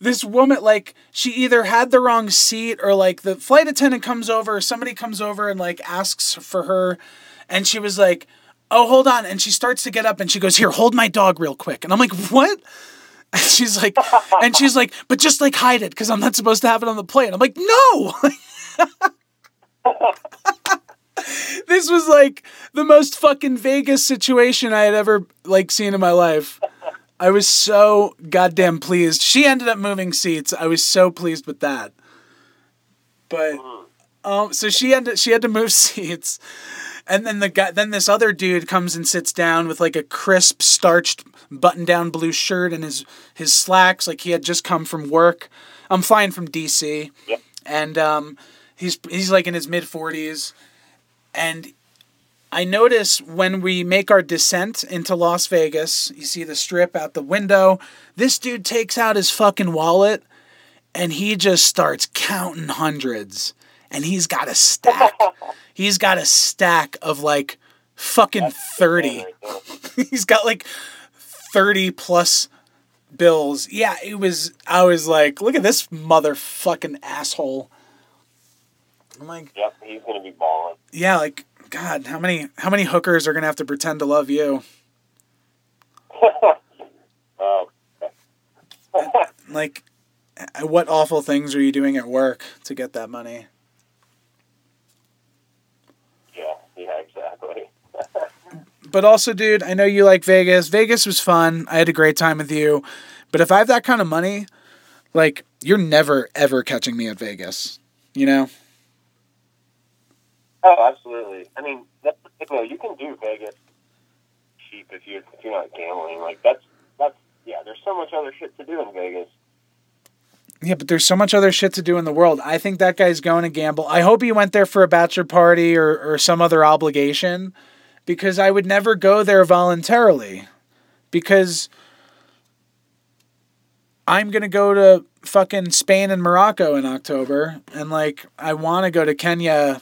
Speaker 1: this woman like she either had the wrong seat or like the flight attendant comes over or somebody comes over and like asks for her. And she was like oh hold on and she starts to get up and she goes here hold my dog real quick and i'm like what and she's like and she's like but just like hide it because i'm not supposed to have it on the plane i'm like no this was like the most fucking vegas situation i had ever like seen in my life I was so goddamn pleased. She ended up moving seats. I was so pleased with that. But um, so she ended. She had to move seats, and then the guy. Then this other dude comes and sits down with like a crisp, starched, button-down blue shirt and his his slacks, like he had just come from work. I'm flying from DC,
Speaker 2: Yep.
Speaker 1: and um, he's he's like in his mid forties, and I notice when we make our descent into Las Vegas, you see the strip out the window. This dude takes out his fucking wallet and he just starts counting hundreds. And he's got a stack. he's got a stack of like fucking 30. he's got like 30 plus bills. Yeah, it was, I was like, look at this motherfucking asshole. I'm like,
Speaker 2: Yep, he's gonna be balling.
Speaker 1: yeah, like God, how many how many hookers are gonna have to pretend to love you?
Speaker 2: Oh,
Speaker 1: Like, what awful things are you doing at work to get that money?
Speaker 2: yeah, yeah, exactly.
Speaker 1: But also, dude, I know you like Vegas. Vegas was fun. I had a great time with you. But if I have that kind of money, like, you're never ever catching me at Vegas. You know?
Speaker 2: Oh, absolutely. I mean, that's thing, though. You can do Vegas cheap if you're, if you're not gambling. Like that's that's yeah. There's so much other shit to do in Vegas.
Speaker 1: Yeah, but there's so much other shit to do in the world. I think that guy's going to gamble. I hope he went there for a bachelor party or, or some other obligation because I would never go there voluntarily because I'm going to go to fucking Spain and Morocco in October and like I want to go to Kenya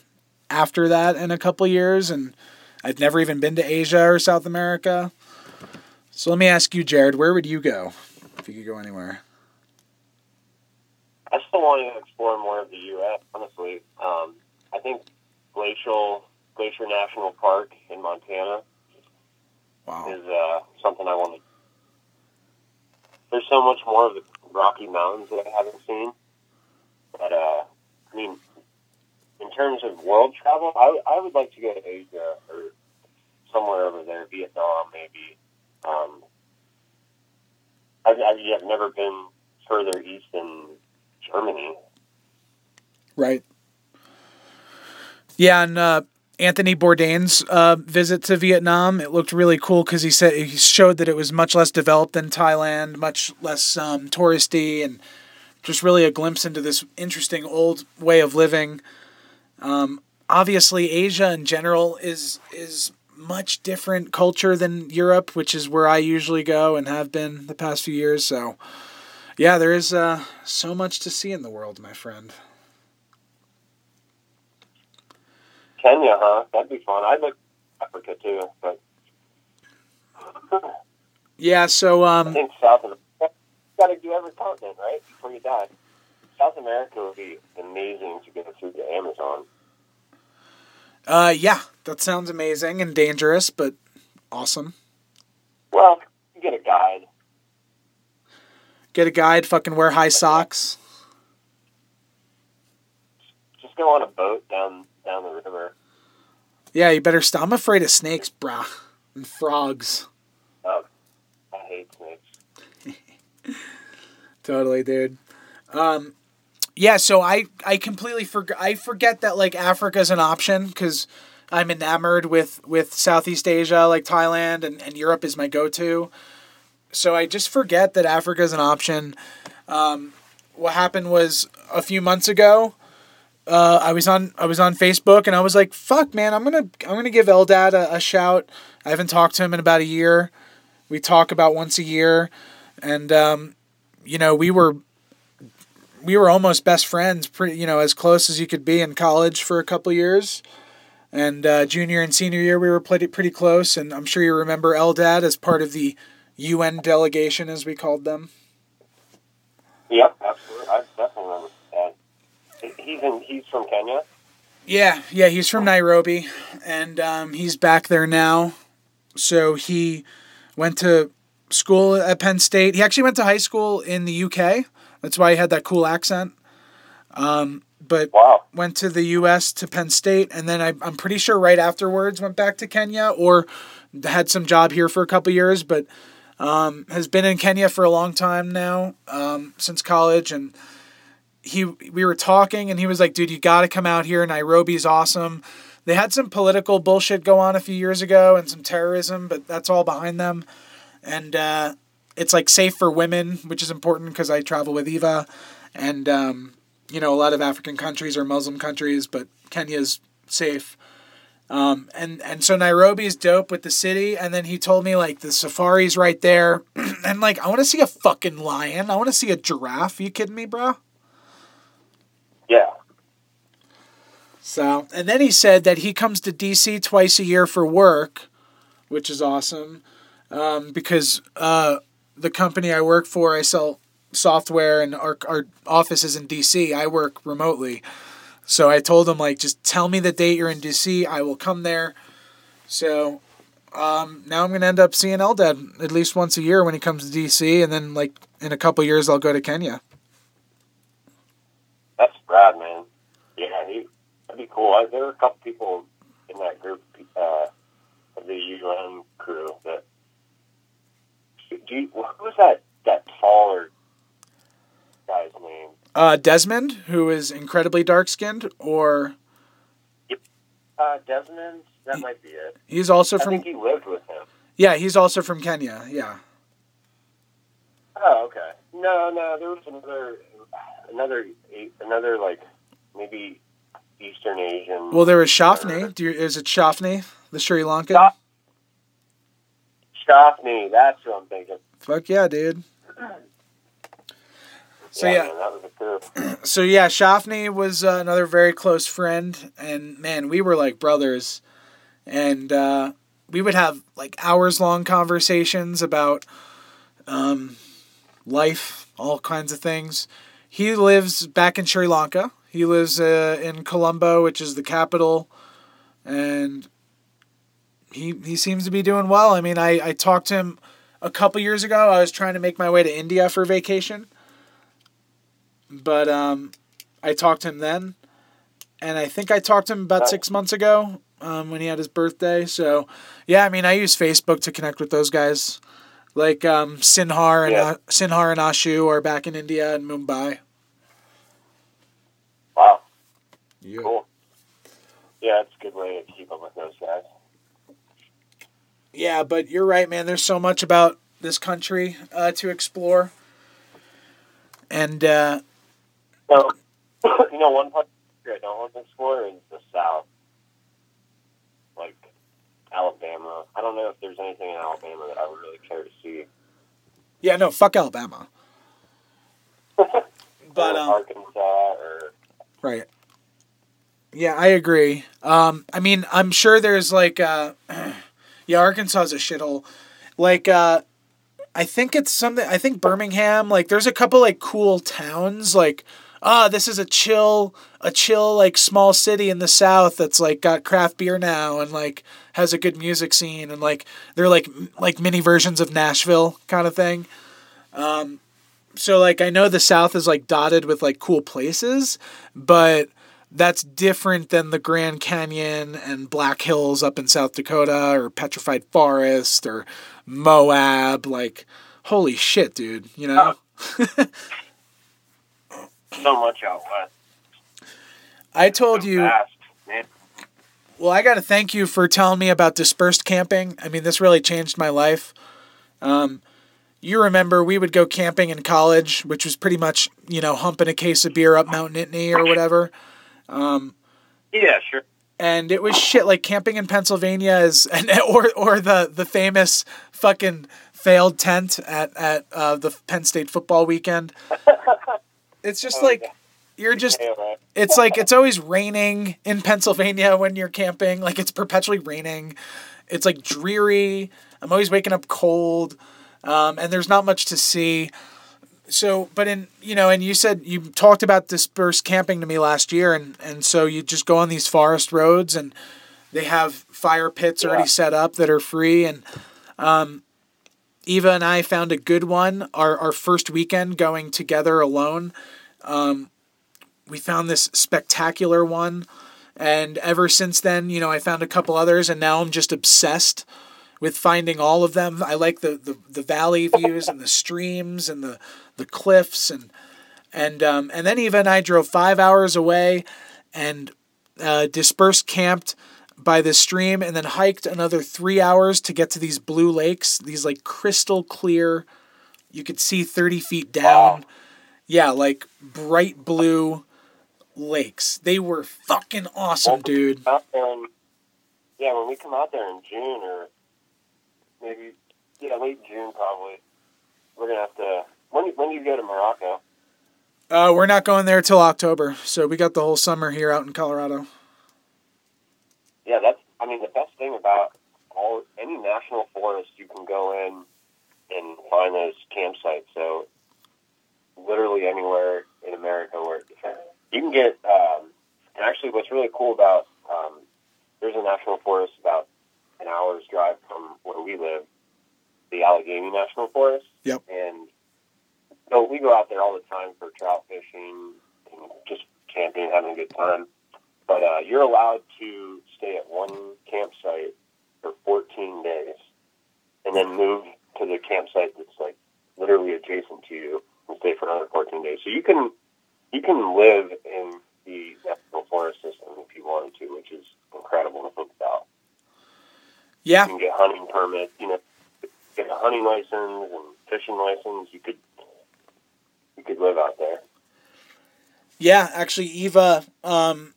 Speaker 1: after that in a couple years and I've never even been to Asia or South America. So let me ask you Jared, where would you go if you could go anywhere?
Speaker 2: I still want to explore more of the U.S. Honestly, um, I think Glacial Glacier National Park in Montana
Speaker 1: Wow.
Speaker 2: is uh, something I want to. There's so much more of the Rocky Mountains that I haven't seen. But uh, I mean, in terms of world travel, I, I would like to go to Asia or somewhere over there, Vietnam maybe. Um, I've, I've, I've never been further east than Germany.
Speaker 1: Right. Yeah, and uh, Anthony Bourdain's uh, visit to Vietnam, it looked really cool because he said he showed that it was much less developed than Thailand, much less um, touristy, and just really a glimpse into this interesting old way of living. Um, obviously, Asia in general is is much different culture than Europe, which is where I usually go and have been the past few years. So, yeah, there is uh, so much to see in the world, my friend.
Speaker 2: Kenya, huh? That'd be fun. I'd like Africa too, but
Speaker 1: yeah. So um,
Speaker 2: I think South America. Got to do every continent, right? Before you die. South America would be amazing to get through the Amazon.
Speaker 1: Uh, yeah, that sounds amazing and dangerous, but awesome.
Speaker 2: Well, you get a guide.
Speaker 1: Get a guide. Fucking wear high socks.
Speaker 2: Just go on a boat down down the river.
Speaker 1: Yeah, you better stop. I'm afraid of snakes, brah, and frogs.
Speaker 2: Oh, I hate snakes.
Speaker 1: totally, dude. Um, yeah, so I I completely forgot. I forget that like Africa's an option because I'm enamored with with Southeast Asia, like Thailand, and and Europe is my go to. So I just forget that Africa is an option. Um, what happened was a few months ago uh, I was on I was on Facebook and I was like, "Fuck, man, I'm gonna I'm gonna give Eldad a, a shout." I haven't talked to him in about a year. We talk about once a year, and um, you know we were we were almost best friends, pretty you know as close as you could be in college for a couple years. And uh, junior and senior year, we were pretty pretty close. And I'm sure you remember Eldad as part of the UN delegation, as we called them.
Speaker 2: Yep, absolutely. I definitely remember he's in. He's from Kenya.
Speaker 1: Yeah, yeah, he's from Nairobi, and um, he's back there now. So he went to school at Penn State. He actually went to high school in the UK. That's why he had that cool accent. Um, but
Speaker 2: wow.
Speaker 1: went to the U.S. to Penn State, and then I, I'm pretty sure right afterwards went back to Kenya or had some job here for a couple years, but um, has been in Kenya for a long time now um, since college and he we were talking and he was like, dude, you got to come out here. Nairobi's awesome. They had some political bullshit go on a few years ago and some terrorism, but that's all behind them. And uh, it's like safe for women, which is important because I travel with Eva, and um, you know a lot of African countries are Muslim countries, but Kenya's safe. Um, and and so Nairobi is dope with the city, and then he told me like the safari's right there, and like I want to see a fucking lion, I want to see a giraffe. Are you kidding me, bro?
Speaker 2: Yeah.
Speaker 1: So, and then he said that he comes to DC twice a year for work, which is awesome, um, because uh, the company I work for, I sell software, and our our office is in DC. I work remotely, so I told him like, just tell me the date you're in DC. I will come there. So um, now I'm gonna end up seeing Eldad at least once a year when he comes to DC, and then like in a couple years I'll go to Kenya.
Speaker 2: That's Brad, man. Yeah, he that'd be cool. I, there were a couple people in that group uh, of the UN crew that. Do you, who was that? That taller guy's name?
Speaker 1: Uh, Desmond, who is incredibly dark skinned, or.
Speaker 2: Yep. Uh, Desmond, that might be it.
Speaker 1: He's also
Speaker 2: I
Speaker 1: from.
Speaker 2: think he lived with him.
Speaker 1: Yeah, he's also from Kenya. Yeah.
Speaker 2: Oh, okay. No, no, there was another, another, another like maybe Eastern Asian.
Speaker 1: Well, there was Shafni. Do you, is it Shafni, the Sri Lankan?
Speaker 2: Shafni, that's who I'm thinking.
Speaker 1: Fuck yeah, dude. So
Speaker 2: yeah,
Speaker 1: yeah,
Speaker 2: man, that was a coup.
Speaker 1: so yeah, Shafni was uh, another very close friend, and man, we were like brothers, and uh, we would have like hours long conversations about um, life, all kinds of things. He lives back in Sri Lanka. He lives uh, in Colombo, which is the capital, and he he seems to be doing well. I mean, I I talked to him a couple years ago. I was trying to make my way to India for vacation, but um, I talked to him then, and I think I talked to him about six months ago um, when he had his birthday. So yeah, I mean, I use Facebook to connect with those guys. Like um, Sinhar and
Speaker 2: Yeah.
Speaker 1: uh, Sinhar and Ashu are back in India and Mumbai.
Speaker 2: Wow,
Speaker 1: Yeah.
Speaker 2: cool. Yeah, it's a good way to keep up with those guys.
Speaker 1: Yeah, but you're right, man. There's so much about this country uh, to explore. And uh,
Speaker 2: So, you know, one part I don't want to explore is the South, like Alabama. I don't know if there's anything in Alabama that I would really care to see.
Speaker 1: yeah, no, fuck Alabama. But um,
Speaker 2: Arkansas or
Speaker 1: Right. Yeah, I agree. Um, I mean, I'm sure there's like, uh, yeah, Arkansas is a shithole. Like, uh, I think it's something. I think Birmingham. Like, there's a couple like cool towns. Like, ah, this is a chill, a chill like small city in the South that's like got craft beer now and like has a good music scene and like they're like m- like mini versions of Nashville kind of thing. Um, so like I know the South is like dotted with like cool places, but that's different than the Grand Canyon and Black Hills up in South Dakota or Petrified Forest or Moab. Like, holy shit, dude! You know.
Speaker 2: so much out west.
Speaker 1: I told you.
Speaker 2: Fast.
Speaker 1: Well, I got to thank you for telling me about dispersed camping. I mean, this really changed my life. Um, you remember we would go camping in college, which was pretty much you know humping a case of beer up Mount Nittany or whatever. Um,
Speaker 2: Yeah, sure.
Speaker 1: and it was shit like camping in Pennsylvania is and or or the the famous fucking failed tent at at uh, the Penn State football weekend. It's just
Speaker 2: Oh,
Speaker 1: like
Speaker 2: yeah.
Speaker 1: you're just it's like it's always raining in Pennsylvania when you're camping. Like it's perpetually raining. It's like dreary. I'm always waking up cold, um, and there's not much to see. So, but in you know, and you said you talked about dispersed camping to me last year, and and so you just go on these forest roads, and they have fire pits already set up that are free, and um, Eva and I found a good one. Our our first weekend going together alone um, we found this spectacular one and ever since then you know i found a couple others and now i'm just obsessed with finding all of them i like the the, the valley views and the streams and the the cliffs and and um, and then eva and i drove five hours away and uh, dispersed camped by the stream and then hiked another three hours to get to these blue lakes these like crystal clear you could see 30 feet down
Speaker 2: Wow.
Speaker 1: yeah, like bright blue lakes. They were fucking awesome, dude.
Speaker 2: Out there in, yeah, when we come out there in June or maybe yeah, late June probably, we're gonna have to. When when do you go to Morocco?
Speaker 1: Uh, we're not going there till October, so we got the whole summer here out in Colorado.
Speaker 2: Yeah, that's. I mean, the best thing about all any national forest, you can go in and find those campsites. So, literally anywhere in America where you can get. Um, and actually, what's really cool about um, there's a national forest about an hour's drive from where we live, the Allegheny National Forest.
Speaker 1: Yep.
Speaker 2: And so we go out there all the time for trout fishing and just camping, having a good time but uh, you're allowed to stay at one campsite for 14 days and then move to the campsite that's like literally adjacent to you and stay for another 14 days. So you can you can live in the national forest system if you wanted to, which is incredible to think about.
Speaker 1: Yeah,
Speaker 2: You can get hunting permits, you know, get a hunting license and fishing license. You could you could live out there.
Speaker 1: yeah. Actually, Eva, um,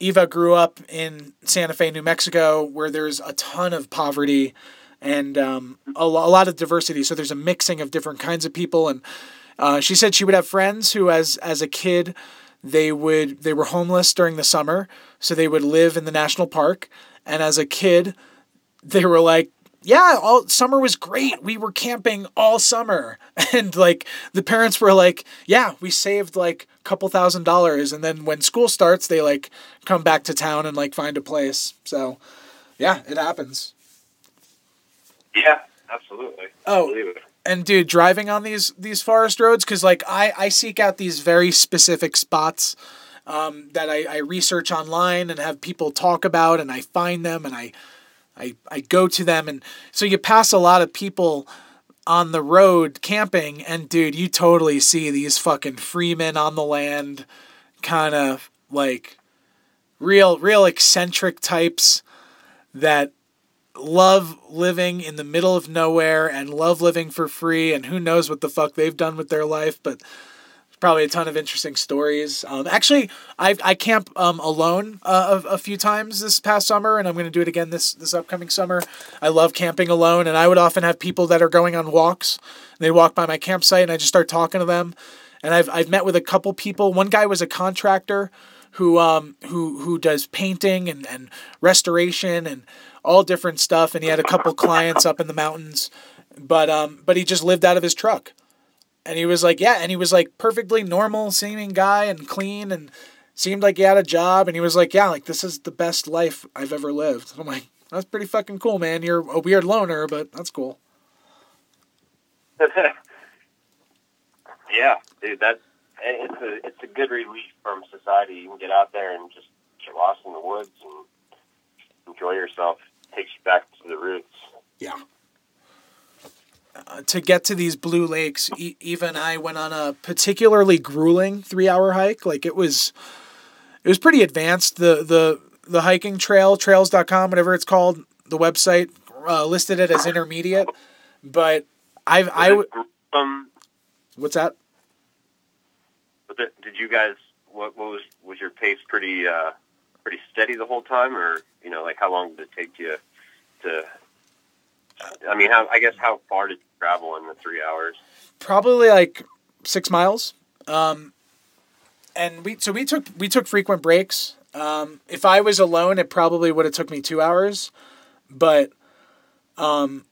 Speaker 1: Eva grew up in Santa Fe, New Mexico, where there's a ton of poverty and um, a, a lot of diversity. So there's a mixing of different kinds of people, and uh, she said she would have friends who, as as a kid, they would they were homeless during the summer, so they would live in the national park, and as a kid, they were like, yeah, all summer was great. We were camping all summer. And like the parents were like, yeah, we saved like a couple thousand dollars and then when school starts, they like come back to town and like find a place. So, yeah, it happens.
Speaker 2: Yeah, absolutely.
Speaker 1: Oh. And dude, driving on these these forest roads, because like I I seek out these very specific spots um, that I, I research online and have people talk about, and I find them and I I I go to them, and so you pass a lot of people on the road camping, and dude, you totally see these fucking freemen on the land, kind of like real real eccentric types that love living in the middle of nowhere and love living for free and who knows what the fuck they've done with their life but probably a ton of interesting stories. Um, actually i i camp um, alone uh, a, a few times this past summer and i'm going to do it again this this upcoming summer. I love camping alone and i would often have people that are going on walks. They walk by my campsite and i just start talking to them. And i've, I've met with a couple people. One guy was a contractor who um who who does painting and, and restoration and all different stuff and he had a couple clients up in the mountains. But um but he just lived out of his truck and he was like yeah and he was like perfectly normal seeming guy and clean and seemed like he had a job. And he was like yeah like this is the best life i've ever lived. I'm like that's pretty fucking cool man. You're a weird loner but that's cool.
Speaker 2: Yeah dude that it's a it's a good relief from society. You can get out there and just get lost in the woods and enjoy yourself. Takes you back to the roots.
Speaker 1: Yeah. Uh, to get to these blue lakes, e- Eva and I went on a particularly grueling three-hour hike. Like it was, it was pretty advanced. The the the hiking trail, trails.com, whatever it's called, the website uh, listed it as intermediate. But I've I w-
Speaker 2: um,
Speaker 1: what's that?
Speaker 2: Did you guys what, what was was your pace pretty uh, pretty steady the whole time, or you know, like how long did it take you to? I mean, how I guess how far did travel in the three hours?
Speaker 1: Probably like six miles. Um, and we so we took we took frequent breaks. Um, if I was alone, it probably would have took me two hours, but um,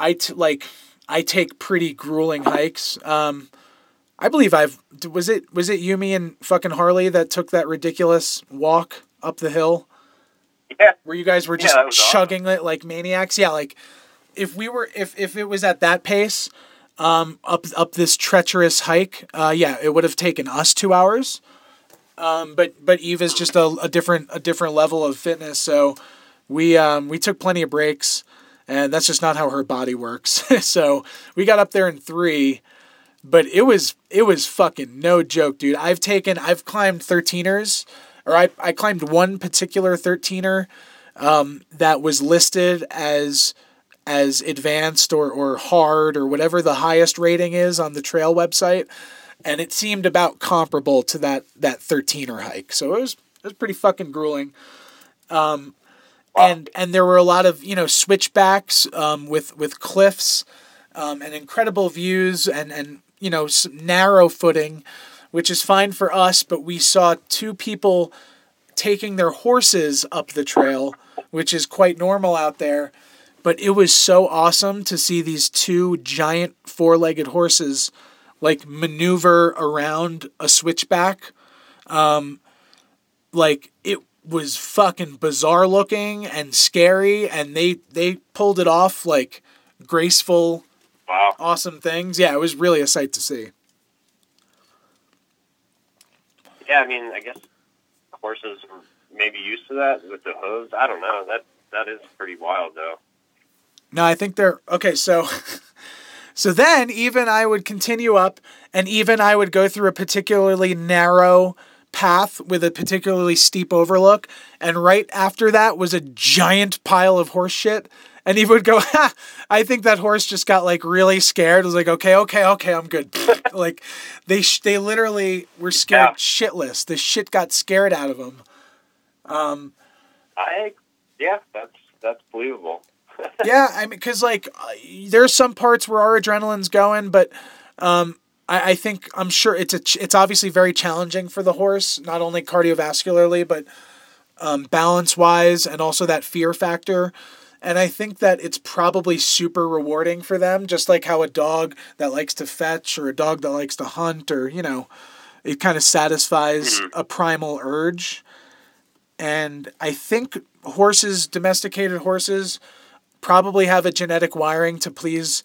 Speaker 1: I t- like I take pretty grueling hikes. Um, I believe I've was it was it Yumi and fucking Harley that took that ridiculous walk up the hill.
Speaker 2: Yeah.
Speaker 1: Where you guys were just
Speaker 2: Yeah,
Speaker 1: chugging it like maniacs. Yeah, like if we were if if it was at that pace, um, up up this treacherous hike, uh, yeah, it would have taken us two hours. Um, but but is just a, a different a different level of fitness, so we um, we took plenty of breaks, and that's just not how her body works. so we got up there in three, but it was it was fucking no joke, dude. I've taken I've climbed thirteeners, or I I climbed one particular thirteener um, that was listed as as advanced or or hard or whatever the highest rating is on the trail website, and it seemed about comparable to that that thirteener hike. So it was it was pretty fucking grueling. Um, and and there were a lot of you know switchbacks um, with with cliffs um, and incredible views and and you know narrow footing, which is fine for us. But we saw two people taking their horses up the trail, which is quite normal out there. But it was so awesome to see these two giant four-legged horses like maneuver around a switchback. Um, like it was fucking bizarre looking and scary, and they they pulled it off like graceful,
Speaker 2: Wow.
Speaker 1: awesome things. Yeah, it was really a sight to see.
Speaker 2: Yeah, I mean, I guess horses are maybe used to that with the hooves. I don't know. That that is pretty wild, though.
Speaker 1: No, I think they're okay. So, so then Eva and I would continue up, and Eva and I would go through a particularly narrow path with a particularly steep overlook, and right after that was a giant pile of horse shit. And he would go, ha, I think that horse just got like really scared. It was like, okay, okay, okay, I'm good. like they, sh- they literally were scared
Speaker 2: Yeah.
Speaker 1: shitless. The shit got scared out of them. Um,
Speaker 2: I yeah, that's that's believable.
Speaker 1: Yeah, I mean, because like uh, there's some parts where our adrenaline's going, but um, I, I think I'm sure it's a ch- it's obviously very challenging for the horse, not only cardiovascularly but um, balance wise, and also that fear factor. And I think that it's probably super rewarding for them, just like how a dog that likes to fetch or a dog that likes to hunt, or you know, it kind of satisfies a primal urge. And I think horses, domesticated horses, probably have a genetic wiring to please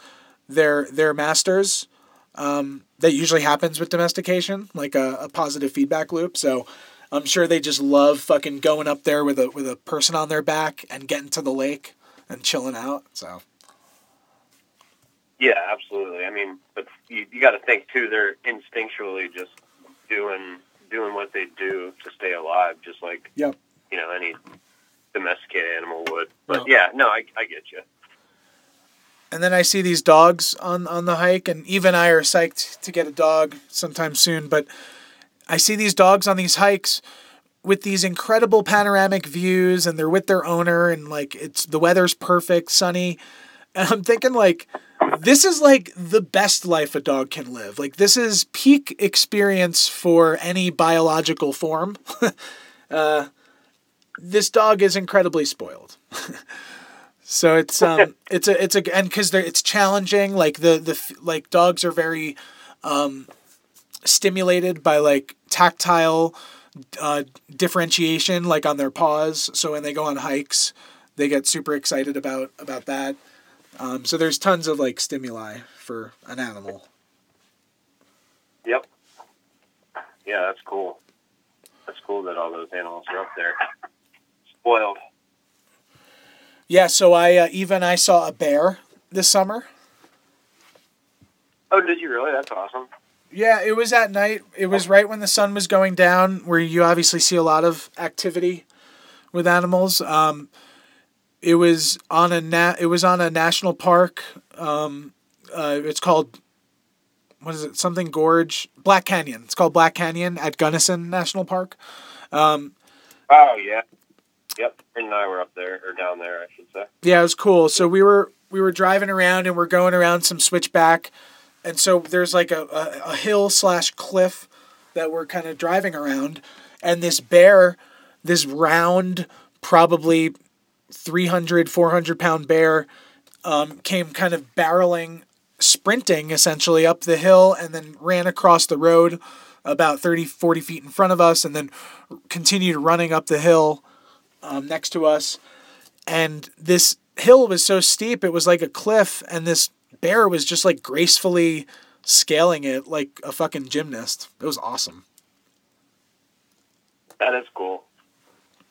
Speaker 1: their their masters. Um, that usually happens with domestication, like a, a positive feedback loop. So I'm sure they just love fucking going up there with a with a person on their back and getting to the lake and chilling out. So
Speaker 2: Yeah, absolutely. I mean, but you, you got to think too. They're instinctually just doing doing what they do to stay alive, just like
Speaker 1: Yep.
Speaker 2: you know any domesticated animal would. But
Speaker 1: No.
Speaker 2: yeah, no, I, I get you.
Speaker 1: and then I see these dogs on on the hike, and Eva and I are psyched to get a dog sometime soon. But I see these dogs on these hikes with these incredible panoramic views, and they're with their owner, and like it's the weather's perfect, sunny, and I'm thinking like. This is like the best life a dog can live. Like this is peak experience for any biological form. uh, this dog is incredibly spoiled. So it's um it's a it's a and because it's challenging like the the like dogs are very um stimulated by like tactile uh, differentiation like on their paws. So when they go on hikes, they get super excited about about that. Um, so there's tons of like stimuli for an animal.
Speaker 2: Yep. Yeah, that's cool. That's cool that all those animals are up there. Spoiled.
Speaker 1: Yeah. So I uh, Eva and I saw a bear this summer.
Speaker 2: Oh, did you really? That's awesome.
Speaker 1: Yeah, it was at night. It was right when the sun was going down, where you obviously see a lot of activity with animals. Um, it was on a na- It was on a national park. Um, uh, it's called what is it? Something Gorge, Black Canyon. It's called Black Canyon at Gunnison National Park. Um,
Speaker 2: Oh yeah. Yep. Bryn and I were up there or down there, I should say.
Speaker 1: yeah, it was cool. So we were we were driving around and we're going around some switchback, and so there's like a, a, a hill slash cliff that we're kind of driving around, and this bear, this round, probably 300, 400 pound bear, um, came kind of barreling, sprinting essentially up the hill, and then ran across the road about 30, 40 feet in front of us, and then continued running up the hill um, next to us and this hill was so steep it was like a cliff and this bear was just like gracefully scaling it like a fucking gymnast it was awesome
Speaker 2: That is cool.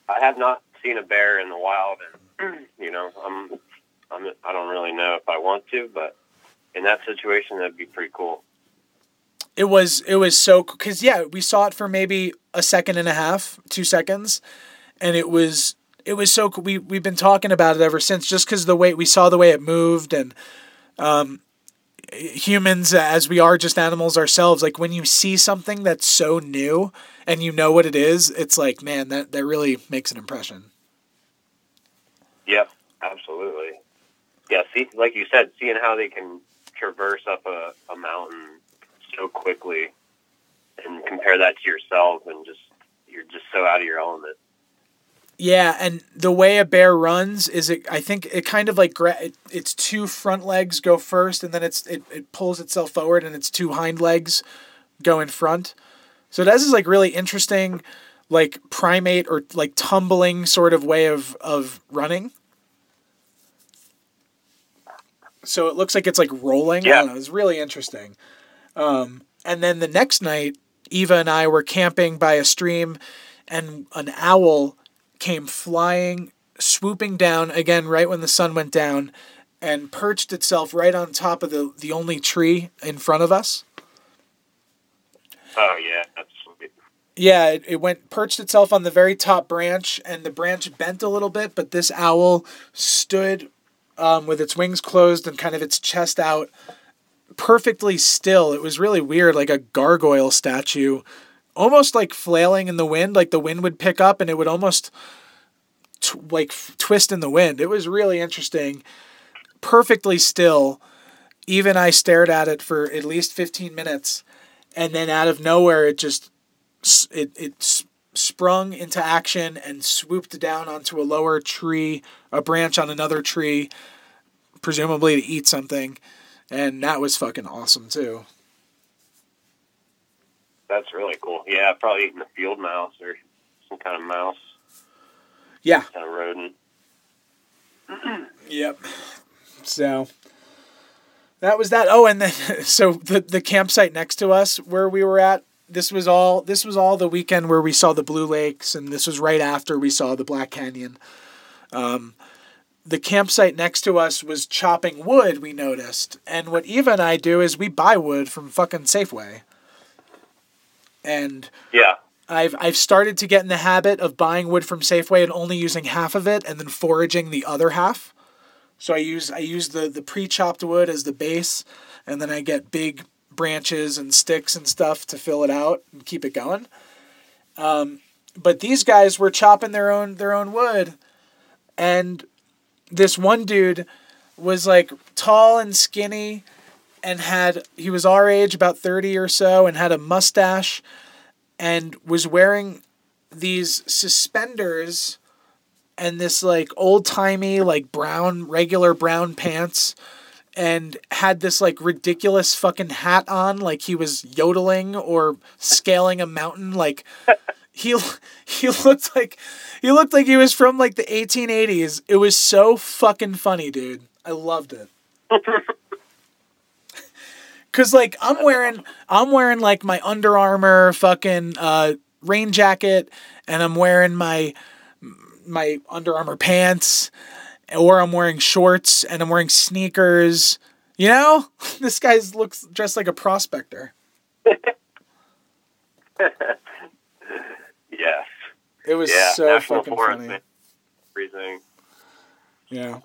Speaker 2: I have not seen a bear in the wild, and you know, I'm, I'm, I don't really know if I want to, but in that situation, that'd be pretty cool.
Speaker 1: it was it was so because yeah we saw it for maybe a second and a half two seconds and it was it was so cool. we we've been talking about it ever since just because the way we saw the way it moved and um humans as we are just animals ourselves like when you see something that's so new and you know what it is it's like man that that really makes an impression
Speaker 2: Yep, absolutely. Yeah, see, like you said, seeing how they can traverse up a, a mountain so quickly, and compare that to yourself, and just you're just so out of your element.
Speaker 1: Yeah, and the way a bear runs is it. I think it kind of like gra- it, its two front legs go first, and then it's it, it pulls itself forward, and its two hind legs go in front. So it has this like really interesting, like primate or like tumbling sort of way of of running. So it looks like it's like rolling. I
Speaker 2: Yeah.
Speaker 1: don't know. It's really interesting. Um, and then the next night, Eva and I were camping by a stream, and an owl came flying, swooping down again right when the sun went down, and perched itself right on top of the the only tree in front of us.
Speaker 2: Oh yeah, that's sweet.
Speaker 1: Yeah, it, it went perched itself on the very top branch, and the branch bent a little bit, but this owl stood um, with its wings closed and kind of its chest out, perfectly still. It was really weird, like a gargoyle statue, almost like flailing in the wind. Like the wind would pick up and it would almost t- like twist in the wind. It was really interesting. Perfectly still. Eva and I stared at it for at least 15 minutes. And then out of nowhere, it just it it sprung into action and swooped down onto a lower tree, a branch on another tree, presumably to eat something, and that was fucking awesome too.
Speaker 2: That's really cool. Yeah, probably eating a field mouse or some kind of mouse,
Speaker 1: Yeah.
Speaker 2: kind of rodent.
Speaker 1: Yep. So that was that. Oh, and then so the the campsite next to us where we were at. This was all this was all the weekend where we saw the Blue Lakes, and this was right after we saw the Black Canyon. Um, the campsite next to us was chopping wood. We noticed, and what Eva and I do is we buy wood from fucking Safeway. And
Speaker 2: Yeah.
Speaker 1: I've I've started to get in the habit of buying wood from Safeway and only using half of it and then foraging the other half. So I use I use the the pre-chopped wood as the base and then I get big branches and sticks and stuff to fill it out and keep it going. Um, but these guys were chopping their own their own wood and this one dude was like tall and skinny and had he was our age about 30 or so and had a mustache and was wearing these suspenders and this like old timey like brown regular brown pants and had this like ridiculous fucking hat on like he was yodeling or scaling a mountain like he he looked like he looked like he was from like the 1880s it was so fucking funny dude. I loved it Cause like I'm wearing I'm wearing like my Under Armour fucking uh, rain jacket, and I'm wearing my my Under Armour pants, or I'm wearing shorts and I'm wearing sneakers. You know, this guy's looks dressed like a prospector.
Speaker 2: Yes.
Speaker 1: It was
Speaker 2: Yeah.
Speaker 1: so
Speaker 2: National
Speaker 1: fucking
Speaker 2: Forest.
Speaker 1: funny.
Speaker 2: Everything.
Speaker 1: Yeah.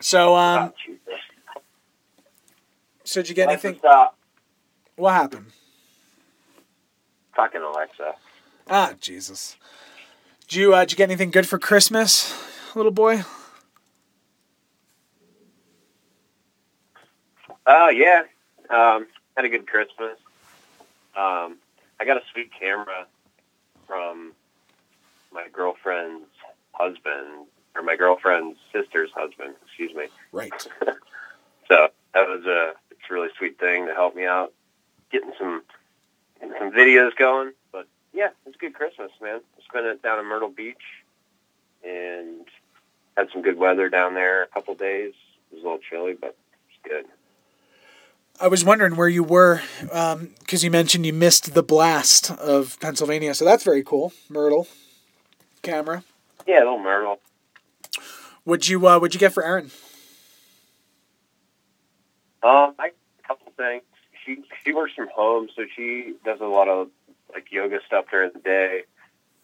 Speaker 1: So um,
Speaker 2: Jesus.
Speaker 1: So did you get
Speaker 2: Alexa,
Speaker 1: anything?
Speaker 2: Stop.
Speaker 1: What happened?
Speaker 2: Fucking Alexa.
Speaker 1: Ah, Jesus. Did you uh, did you get anything good for Christmas, little boy?
Speaker 2: Oh yeah. Um, had a good Christmas. Um, I got a sweet camera from my girlfriend's husband, or my girlfriend's sister's husband. Excuse me.
Speaker 1: Right.
Speaker 2: So that was a really sweet thing to help me out, getting some getting some videos going. But yeah, it's a good Christmas, man. Spent it down in Myrtle Beach, and had some good weather down there. A couple days. It was a little chilly, but it's good.
Speaker 1: I was wondering where you were, because you mentioned you missed the blast of Pennsylvania, so that's very cool. Myrtle, camera.
Speaker 2: Yeah, a little Myrtle.
Speaker 1: What'd you uh, What'd you get for Erin?
Speaker 2: Um, I things. She she works from home, so she does a lot of like yoga stuff during the day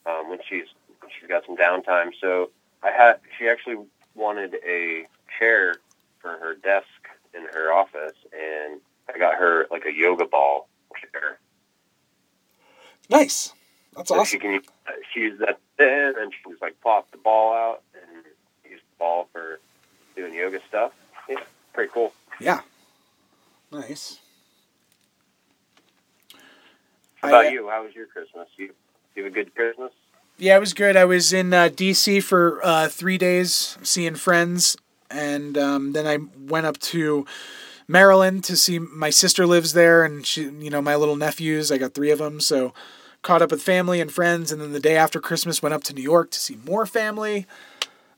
Speaker 2: um, when she's when she's got some downtime. So I had she actually wanted a chair for her desk in her office, and I got her like a yoga ball chair.
Speaker 1: Nice. That's
Speaker 2: So she
Speaker 1: awesome.
Speaker 2: can use- she used that then, and she was like pop the ball out and use the ball for doing yoga stuff. Yeah, pretty cool.
Speaker 1: Yeah. Nice.
Speaker 2: How about
Speaker 1: I, uh,
Speaker 2: you? How was your Christmas? You, you have a good Christmas?
Speaker 1: Yeah, it was good. I was in uh, D.C. for uh, three days seeing friends, and um, then I went up to Maryland to see my sister lives there, and she, you know, my little nephews. I got three of them, so caught up with family and friends, and then the day after Christmas went up to New York to see more family.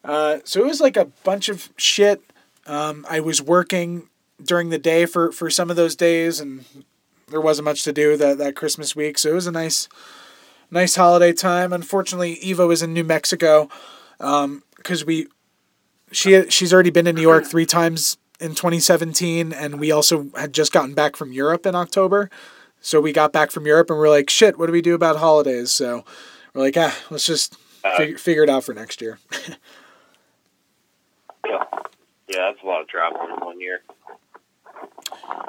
Speaker 1: Uh, so it was like a bunch of shit. Um, I was working during the day for for some of those days, and there wasn't much to do that that Christmas week. So it was a nice nice holiday time. Unfortunately, Eva was in New Mexico um, because we she she's already been in New York uh-huh. three times in 2017, and we also had just gotten back from Europe in October. So we got back from Europe and we're like, shit, what do we do about holidays? So we're like, ah, let's just uh-huh. figure, figure it out for next year.
Speaker 2: Yeah. Yeah, that's a lot of traveling in one year.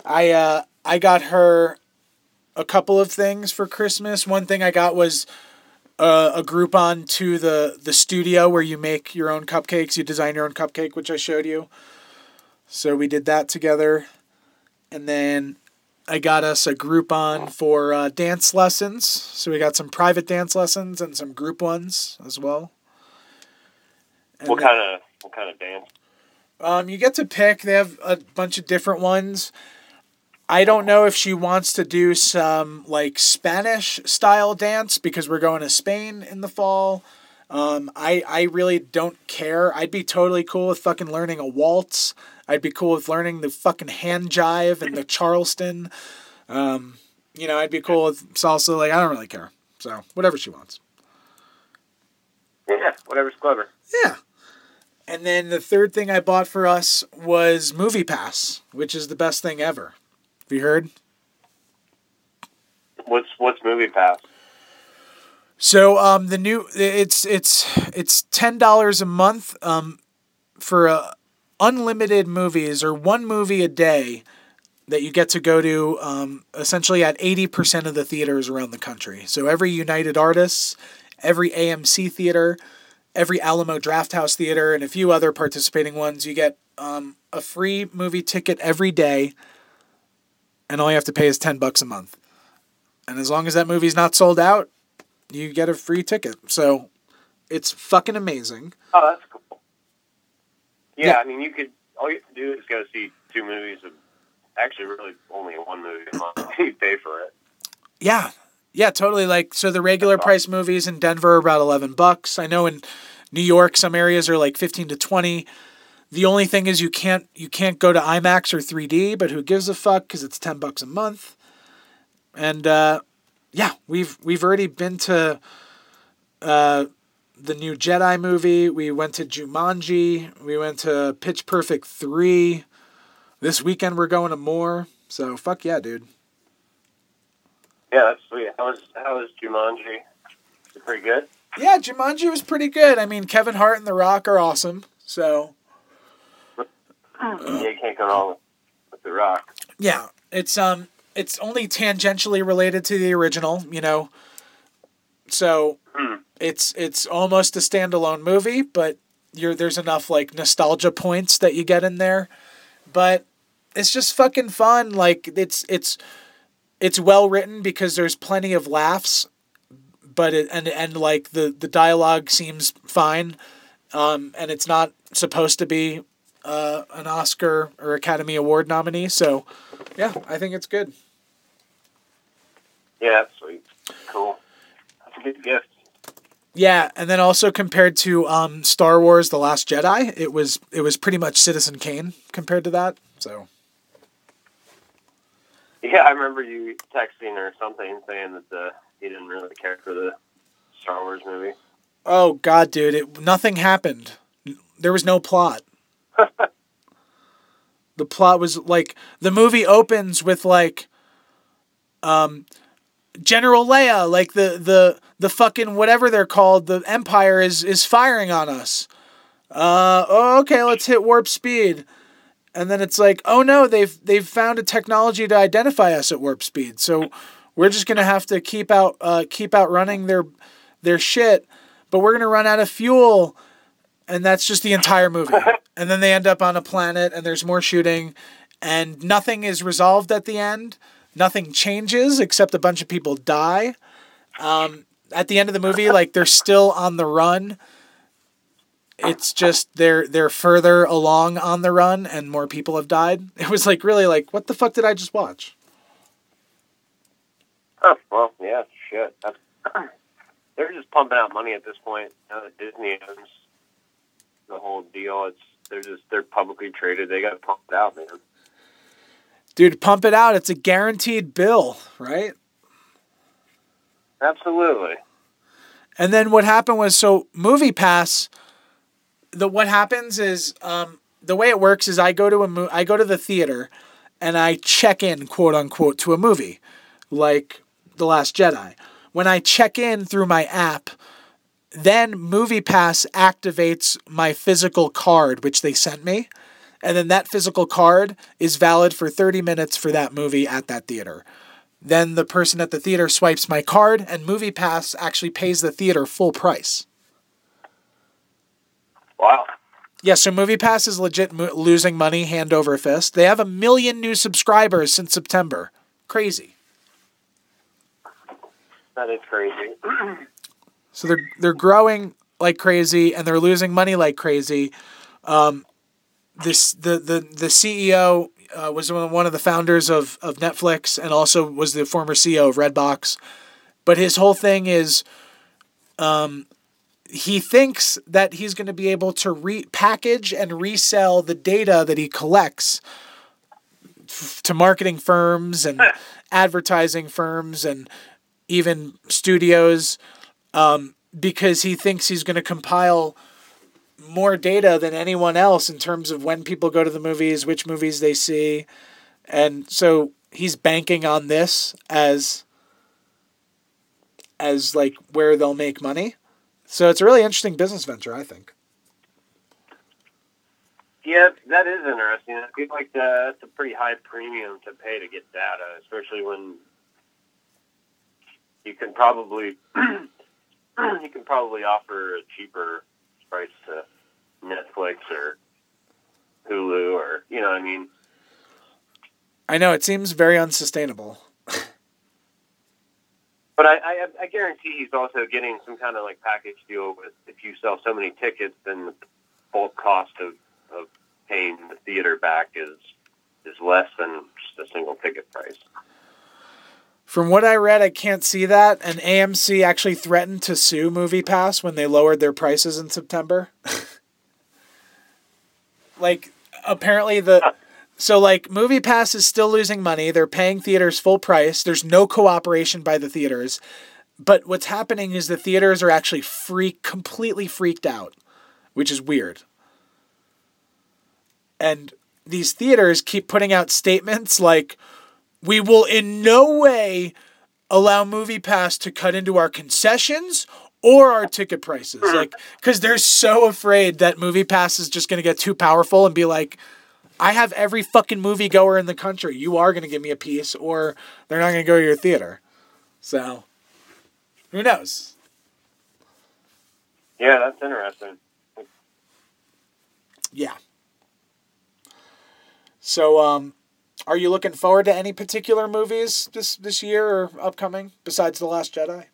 Speaker 1: I uh I got her a couple of things for Christmas. One thing I got was uh, a Groupon to the the studio where you make your own cupcakes. You design your own cupcake, which I showed you. So we did that together, and then I got us a Groupon for uh, dance lessons. So we got some private dance lessons and some group ones as well. And
Speaker 2: What kind of what kind of dance?
Speaker 1: Um, you get to pick. They have a bunch of different ones. I don't know if she wants to do some like Spanish style dance because we're going to Spain in the fall. Um, I I really don't care. I'd be totally cool with fucking learning a waltz. I'd be cool with learning the fucking hand jive and the Charleston. Um, you know, I'd be cool with salsa. Like, I don't really care. So, whatever she wants.
Speaker 2: Yeah, whatever's clever.
Speaker 1: Yeah. And then the third thing I bought for us was Movie Pass, which is the best thing ever. Have you heard?
Speaker 2: What's what's Movie Pass?
Speaker 1: So um, the new it's it's it's ten dollars a month um, for uh, unlimited movies or one movie a day that you get to go to um, essentially at eighty percent of the theaters around the country. So every United Artists, every AMC theater, every Alamo Drafthouse theater, and a few other participating ones, you get um, a free movie ticket every day, and all you have to pay is ten bucks a month. And as long as that movie's not sold out, you get a free ticket. So it's fucking amazing.
Speaker 2: Oh, that's cool. Yeah,
Speaker 1: Yeah.
Speaker 2: I mean, you could all you have to do is go see two movies. Of, actually, really only one movie a month. you pay for it.
Speaker 1: Yeah. Yeah, totally. Like so the regular price movies in Denver are about 11 bucks. I know in New York some areas are like 15 to 20. The only thing is you can't you can't go to IMAX or 3D, but who gives a fuck cuz it's 10 bucks a month. And uh yeah, we've we've already been to uh the new Jedi movie. We went to Jumanji. We went to Pitch Perfect 3. This weekend we're going to more. So fuck yeah, dude.
Speaker 2: Yeah, that's sweet. How was how was Jumanji? Is it pretty good?
Speaker 1: Yeah, Jumanji was pretty good. I mean, Kevin Hart and The Rock are awesome. So
Speaker 2: yeah, you can't go wrong with The Rock.
Speaker 1: yeah, it's um, it's only tangentially related to the original, you know. So
Speaker 2: Hmm.
Speaker 1: it's it's almost a standalone movie, but you're there's enough like nostalgia points that you get in there. But it's just fucking fun. Like it's it's it's well written because there's plenty of laughs, but it and and like the the dialogue seems fine, um, and it's not supposed to be uh, an Oscar or Academy Award nominee. So, yeah, I think it's good.
Speaker 2: Yeah, sweet. Cool. That's a good gift.
Speaker 1: Yeah, and then also compared to um, Star Wars: The Last Jedi, it was it was pretty much Citizen Kane compared to that. So
Speaker 2: Yeah, I remember you texting or something saying that the he didn't really care for the Star Wars movie.
Speaker 1: Oh God, dude! It nothing happened. There was no plot. the plot was like the movie opens with like, um, General Leia, like the the the fucking whatever they're called, the Empire is is firing on us. Uh, oh, okay, let's hit warp speed. And then it's like, oh no, they've they've found a technology to identify us at warp speed. So we're just gonna have to keep out uh, keep out running their their shit, but we're gonna run out of fuel, and that's just the entire movie. and then they end up on a planet, and there's more shooting, and nothing is resolved at the end. Nothing changes except a bunch of people die. Um, at the end of the movie, like they're still on the run. It's just they're they're further along on the run, and more people have died. It was like really like what the fuck did I just watch?
Speaker 2: Oh, well, yeah, shit. That's, they're just pumping out money at this point. Now that Disney owns the whole deal, it's they're just they're publicly traded. They got pumped out, man.
Speaker 1: Dude, pump it out. It's a guaranteed bill, right?
Speaker 2: Absolutely.
Speaker 1: And then what happened was so Movie Pass. The what happens is um, the way it works is I go to a mo- I go to the theater, and I check in quote unquote to a movie, like The Last Jedi. When I check in through my app, then Movie Pass activates my physical card, which they sent me, and then that physical card is valid for thirty minutes for that movie at that theater. Then the person at the theater swipes my card, and MoviePass actually pays the theater full price.
Speaker 2: Wow.
Speaker 1: Yeah, so MoviePass is legit mo- losing money hand over fist. They have a million new subscribers since September. Crazy.
Speaker 2: That is crazy.
Speaker 1: So they're they're growing like crazy, and they're losing money like crazy. Um, this the the the CEO uh, was one of- the founders of of Netflix, and also was the former CEO of Redbox. But his whole thing is, um, he thinks that he's going to be able to repackage and resell the data that he collects f- to marketing firms and advertising firms and even studios um, because he thinks he's going to compile more data than anyone else in terms of when people go to the movies, which movies they see. And so he's banking on this as as like where they'll make money. So it's a really interesting business venture, I think.
Speaker 2: Yeah, that is interesting. I feel like uh, that's a pretty high premium to pay to get data, especially when you can probably you can probably offer a cheaper price to Netflix or Hulu or you know what I mean.
Speaker 1: I know it seems very unsustainable.
Speaker 2: But I, I, I guarantee he's also getting some kind of like package deal with if you sell so many tickets, then the bulk cost of, of paying the theater back is is less than just a single ticket price.
Speaker 1: From what I read, I can't see that. And AMC actually threatened to sue MoviePass when they lowered their prices in September. like, apparently the. So, like, Movie Pass is still losing money. They're paying theaters full price. There's no cooperation by the theaters. But what's happening is the theaters are actually freak, completely freaked out, which is weird. And these theaters keep putting out statements like, we will in no way allow movie pass to cut into our concessions or our ticket prices. Like, because they're so afraid that movie pass is just going to get too powerful and be like, I have every fucking moviegoer in the country. You are going to give me a piece, or they're not going to go to your theater. So, who knows?
Speaker 2: Yeah, that's interesting.
Speaker 1: Yeah. So, um, are you looking forward to any particular movies this this year or upcoming besides The Last Jedi?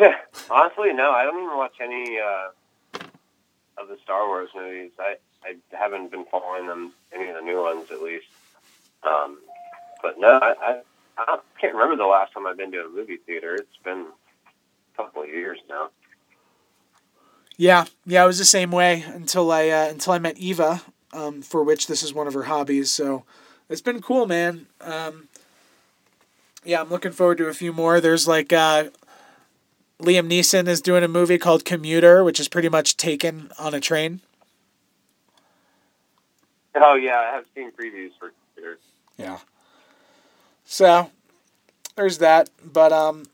Speaker 2: Honestly, no. I don't even watch any uh, of the Star Wars movies. I I haven't been following them any of the new ones at least. Um, but no, I, I I can't remember the last time I've been to a movie theater. It's been a couple of years now.
Speaker 1: Yeah, yeah, it was the same way until I uh, until I met Eva, um, for which this is one of her hobbies. So it's been cool, man. Um, yeah, I'm looking forward to a few more. There's like uh, Liam Neeson is doing a movie called Commuter, which is pretty much taken on a train.
Speaker 2: Oh yeah, I have seen previews for.
Speaker 1: Yeah. So there's that, but um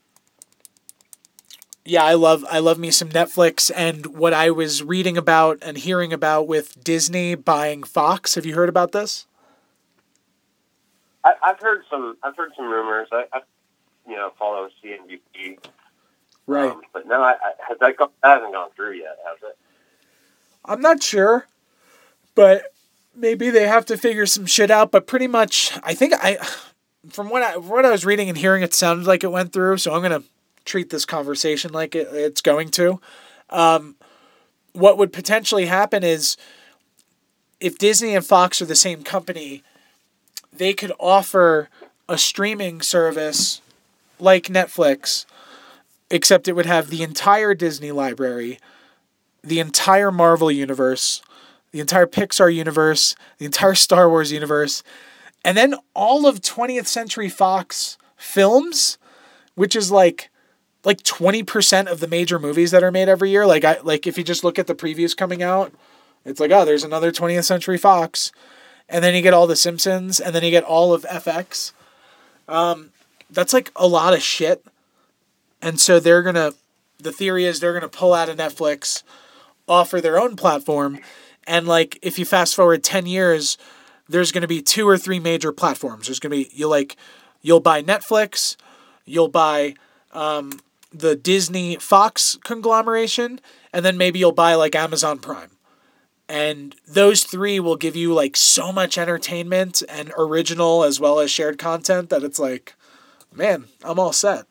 Speaker 1: yeah, I love I love me some Netflix and what I was reading about and hearing about with Disney buying Fox. Have you heard about this?
Speaker 2: I, I've heard some. I've heard some rumors. I, I you know, follow CNBC.
Speaker 1: Right.
Speaker 2: Um, but no, I, I, has that, gone, that hasn't gone through yet, has it?
Speaker 1: I'm not sure, but maybe they have to figure some shit out. But pretty much, I think I, from what I what I was reading and hearing, it sounded like it went through. So I'm gonna treat this conversation like it, it's going to. Um, what would potentially happen is if Disney and Fox are the same company, they could offer a streaming service like Netflix, except it would have the entire Disney library, the entire Marvel universe, the entire Pixar universe, the entire Star Wars universe, and then all of 20th Century Fox films, which is like like 20% of the major movies that are made every year. Like I like if you just look at the previews coming out, it's like, oh, there's another 20th Century Fox. And then you get all the Simpsons and then you get all of FX. Um that's like a lot of shit. And so they're to the theory is they're to pull out of Netflix, offer their own platform, and like if you fast forward 10 years, there's going to be two or three major platforms. There's going to be you like you'll buy Netflix, you'll buy um, the Disney Fox conglomeration, and then maybe you'll buy like Amazon Prime. And those three will give you like so much entertainment and original as well as shared content that it's like, man, I'm all set.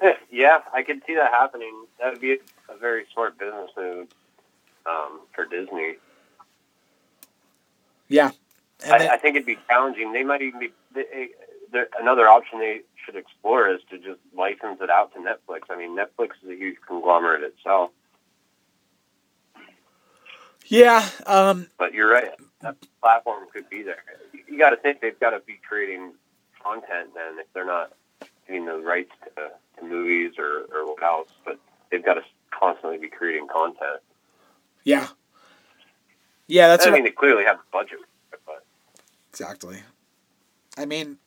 Speaker 2: yeah, I could see that happening. That would be very smart business move um, for Disney.
Speaker 1: Yeah.
Speaker 2: I, I, think it'd be challenging. They might even be. They, another option they should explore is to just license it out to Netflix. I mean, Netflix is a huge conglomerate itself.
Speaker 1: Yeah, um,
Speaker 2: but you're right. That platform could be there. You got to think they've got to be creating content then if they're not getting the rights to, to movies or, or what else. But they've got to constantly be creating content.
Speaker 1: Yeah. Yeah, that's.
Speaker 2: I mean, I, they clearly have the budget. But.
Speaker 1: Exactly. I mean,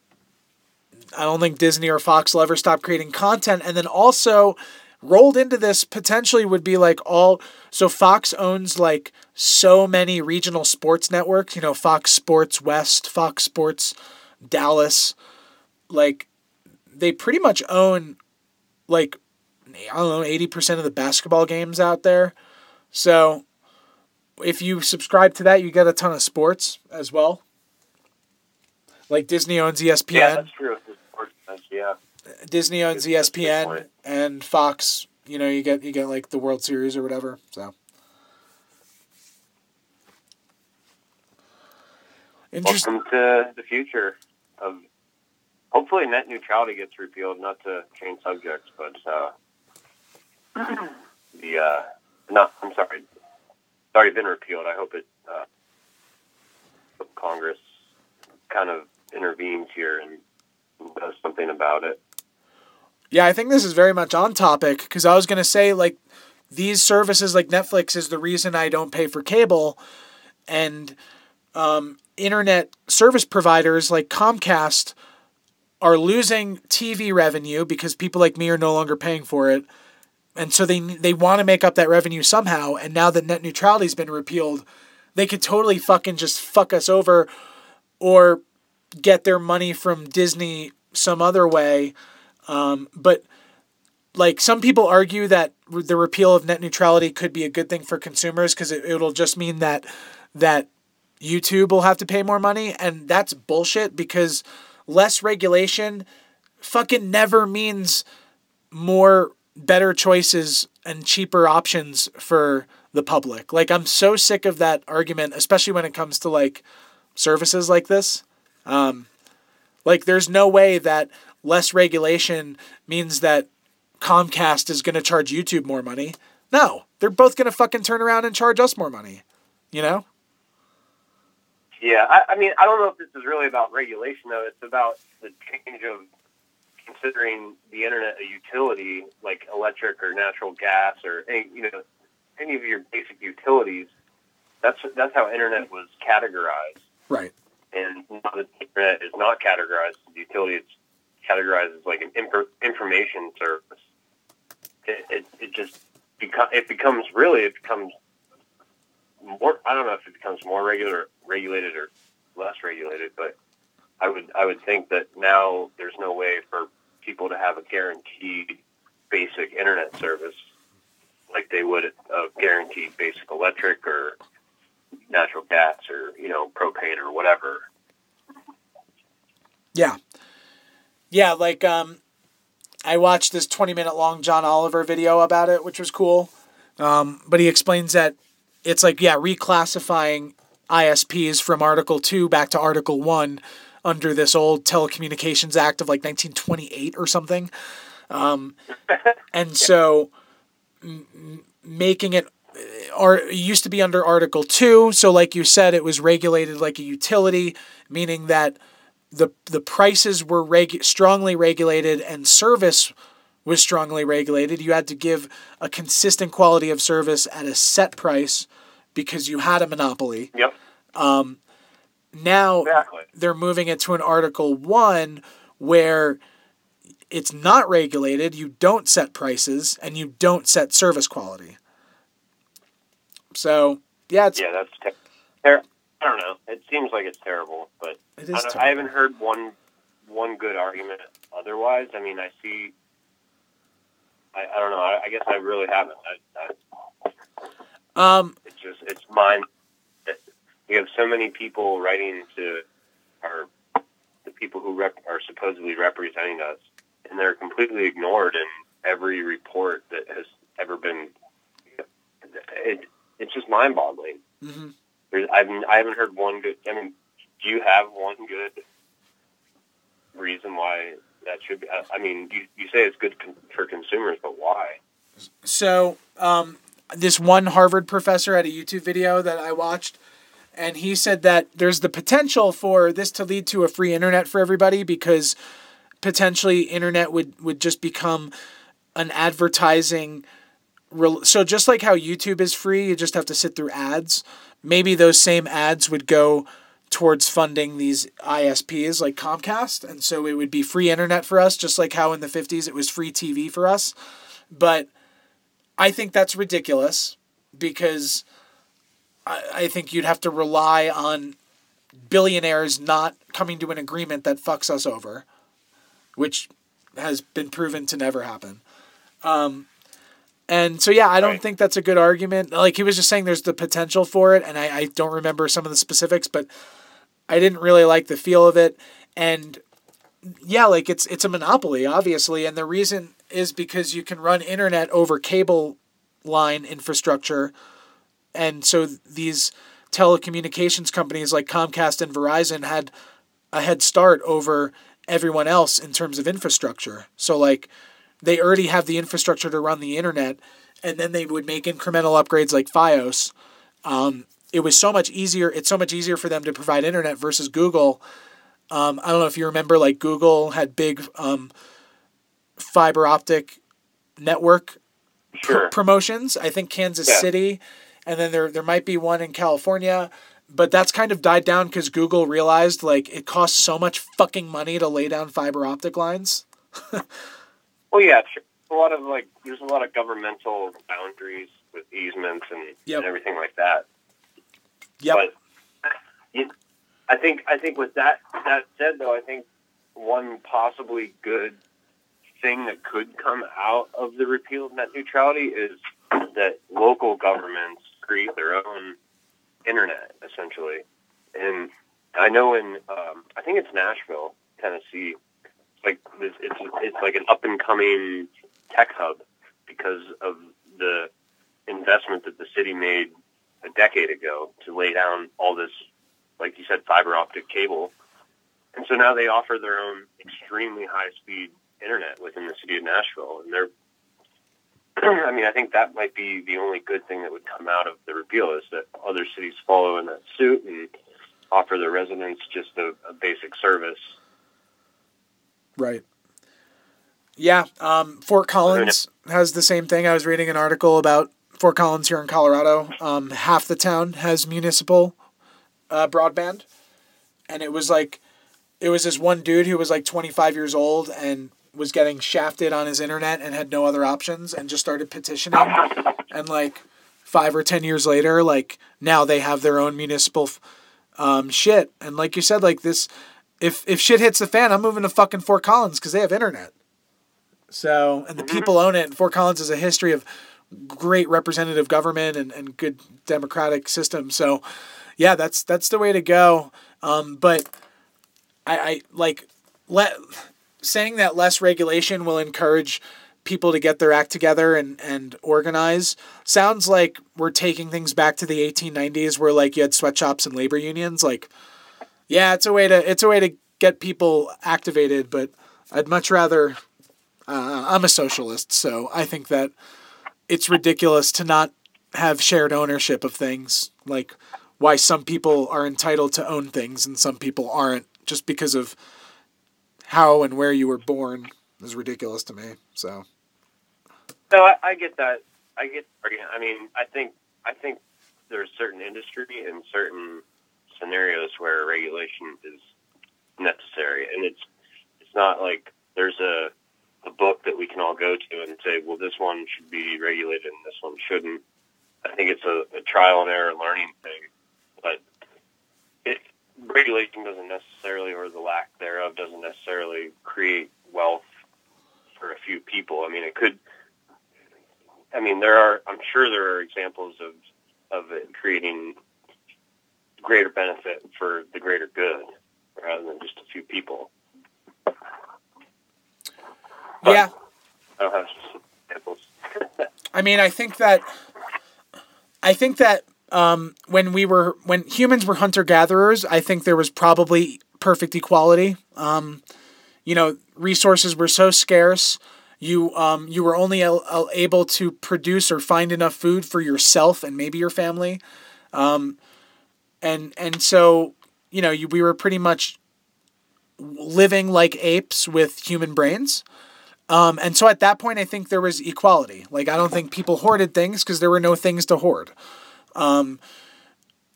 Speaker 1: I don't think Disney or Fox will ever stop creating content, and then also rolled into this potentially would be like all so Fox owns like so many regional sports networks, you know, Fox Sports West, Fox Sports Dallas, like they pretty much own like I don't know, 80% of the basketball games out there. So if you subscribe to that, you get a ton of sports as well. Like Disney owns ESPN.
Speaker 2: Yeah, that's true. Yeah.
Speaker 1: Disney owns ESPN and Fox. You know, you get you get like the World Series or whatever. So.
Speaker 2: Welcome to the future of. Hopefully, net neutrality gets repealed. Not to change subjects, but uh, the uh, not. I'm sorry. It's already been repealed. I hope it. Uh, Congress kind of intervenes here and does something about it.
Speaker 1: Yeah, I think this is very much on topic because I was going to say, like, these services like Netflix is the reason I don't pay for cable. And um, internet service providers like Comcast are losing TV revenue because people like me are no longer paying for it. And so they they want to make up that revenue somehow. And now that net neutrality's been repealed, they could totally fucking just fuck us over or get their money from Disney some other way. Um, but like some people argue that the repeal of net neutrality could be a good thing for consumers because it, it'll just mean that that YouTube will have to pay more money, and that's bullshit because less regulation fucking never means more better choices and cheaper options for the public. Like I'm so sick of that argument, especially when it comes to like services like this. Um, like, there's no way that less regulation means that Comcast is going to charge YouTube more money. No, they're both going to fucking turn around and charge us more money. You know?
Speaker 2: Yeah, I, I mean, I don't know if this is really about regulation, though. It's about the change of considering the internet a utility like electric or natural gas or any, you know any of your basic utilities. That's that's how internet was categorized.
Speaker 1: Right
Speaker 2: and now the internet is not categorized as a utility; it's categorized as like an inf- information service. It, it, it just becomes it becomes really it becomes more. I don't know if it becomes more regular, regulated, or less regulated, but I would I would think that now there's no way for people to have a guaranteed basic internet service like they would a guaranteed basic electric or natural gas or you know propane or whatever.
Speaker 1: Yeah, yeah. Like um, I watched this twenty minute long John Oliver video about it, which was cool. Um, but he explains that it's like yeah, reclassifying ISPs from Article Two back to Article One under this old Telecommunications Act of like 1928 or something. Um, and so m- making it are used to be under Article 2. So, like you said, it was regulated like a utility, meaning that the, the prices were regu- strongly regulated and service was strongly regulated. You had to give a consistent quality of service at a set price because you had a monopoly.
Speaker 2: Yep.
Speaker 1: Um, now
Speaker 2: exactly.
Speaker 1: they're moving it to an Article 1 where it's not regulated, you don't set prices, and you don't set service quality. So yeah, it's
Speaker 2: yeah, that's ter- ter- I don't know. It seems like it's terrible, but
Speaker 1: it is
Speaker 2: I, I, haven't heard one one good argument otherwise. I mean, I see. I, I don't know. I, I guess I really haven't.
Speaker 1: I, um,
Speaker 2: it's just it's mine. We have so many people writing to our the people who rep, are supposedly representing us, and they're completely ignored in every report that has ever been. It, it's just mind boggling.
Speaker 1: Mm-hmm.
Speaker 2: I've I haven't heard one good. I mean, do you have one good reason reason why that should be. I mean, you, you say it's good con- for consumers, but why?
Speaker 1: So, um, this one Harvard professor had a YouTube video that I watched, and he said that there's the potential for this to lead to a free internet for everybody because potentially internet would would just become an advertising so just like how YouTube is free, you just have to sit through ads. Maybe those same ads would go towards funding these ISPs like Comcast, and so it would be free internet for us, just like how in the 50s it was free TV for us. But I think that's ridiculous because I, I think you'd have to rely on billionaires not coming to an agreement that fucks us over, which has been proven to never happen. Um, and so, yeah, I don't right. think that's a good argument. Like he was just saying, there's the potential for it, and I, I don't remember some of the specifics, but I didn't really like the feel of it. And yeah, like it's it's a monopoly, obviously, and the reason is because you can run internet over cable line infrastructure, and so these telecommunications companies like Comcast and Verizon had a head start over everyone else in terms of infrastructure. So like they already have the infrastructure to run the internet, and then they would make incremental upgrades like FiOS. Um, it was so much easier. It's so much easier for them to provide internet versus Google. Um, I don't know if you remember, like Google had big um, fiber optic network
Speaker 2: sure.
Speaker 1: pr- promotions. I think Kansas yeah. City, and then there there might be one in California. But that's kind of died down because Google realized like it costs so much fucking money to lay down fiber optic lines.
Speaker 2: Well, yeah, a lot of like there's a lot of governmental boundaries with easements and, yep. and everything like that.
Speaker 1: Yeah.
Speaker 2: But you, I think I think with that that said, though, I think one possibly good thing that could come out of the repeal of net neutrality is that local governments create their own internet, essentially. And I know in um, I think it's Nashville, Tennessee like it's it's, it's like an up and coming tech hub because of the investment that the city made a decade ago to lay down all this, like you said, fiber optic cable. And so now they offer their own extremely high speed internet within the city of Nashville. And they're, I mean, I think that might be the only good thing that would come out of the repeal is that other cities follow in that suit and offer their residents just a, a basic service
Speaker 1: Right. Yeah. Um, Fort Collins has the same thing. I was reading an article about Fort Collins here in Colorado. Um, half the town has municipal uh, broadband. And it was like, it was this one dude who was like 25 years old and was getting shafted on his internet and had no other options and just started petitioning. And like five or 10 years later, like now they have their own municipal um, shit. And like you said, like this if if shit hits the fan, I'm moving to fucking Fort Collins because they have internet. So and the mm-hmm. people own it. And Fort Collins has a history of great representative government and, and good democratic system. So yeah, that's that's the way to go. Um, but I, I like let saying that less regulation will encourage people to get their act together and, and organize sounds like we're taking things back to the 1890s where like you had sweatshops and labor unions like yeah, it's a way to it's a way to get people activated, but I'd much rather. Uh, I'm a socialist, so I think that it's ridiculous to not have shared ownership of things. Like why some people are entitled to own things and some people aren't, just because of how and where you were born, is ridiculous to me. So.
Speaker 2: No, I, I get that. I get. I mean, I think I think there's certain industry and certain scenarios where regulation is necessary, and it's it's not like there's a a book that we can all go to and say, well, this one should be regulated and this one shouldn't. I think it's a, a trial and error learning thing, but it regulation doesn't necessarily, or the lack thereof, doesn't necessarily create wealth for a few people. I mean, it could. I mean, there are. I'm sure there are examples of of it creating greater benefit for the greater good rather than just a few people. But
Speaker 1: yeah.
Speaker 2: I don't have examples.
Speaker 1: I mean, I think that I think that um, when we were when humans were hunter gatherers, I think there was probably perfect equality. Um, you know resources were so scarce you um, you were only able to produce or find enough food for yourself and maybe your family. Um, and and so you know you, we were pretty much living like apes with human brains. Um, and so at that point i think there was equality. Like i don't think people hoarded things because there were no things to hoard um,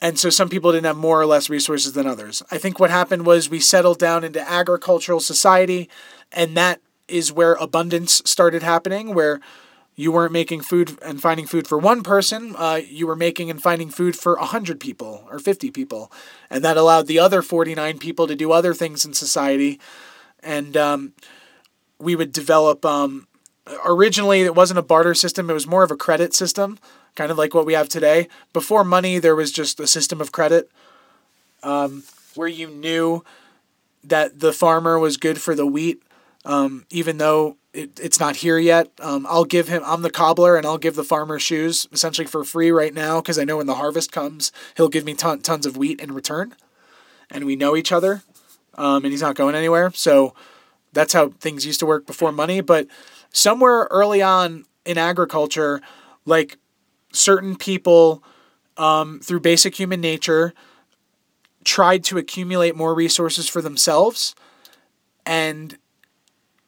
Speaker 1: and so some people didn't have more or less resources than others. I think what happened was we settled down into agricultural society, and that is where abundance started happening, where you weren't making food and finding food for one person, uh, you were making and finding food for 100 people or 50 people. And that allowed the other 49 people to do other things in society. And um, we would develop. Um, originally, it wasn't a barter system, it was more of a credit system kind of like what we have today. Before money, there was just a system of credit um, where you knew that the farmer was good for the wheat, um, even though it, it's not here yet. Um, I'll give him, I'm the cobbler, and I'll give the farmer shoes essentially for free right now because I know when the harvest comes, he'll give me ton, tons of wheat in return. And we know each other, um, and he's not going anywhere. So that's how things used to work before money. But somewhere early on in agriculture, like certain people, um, through basic human nature, tried to accumulate more resources for themselves. And,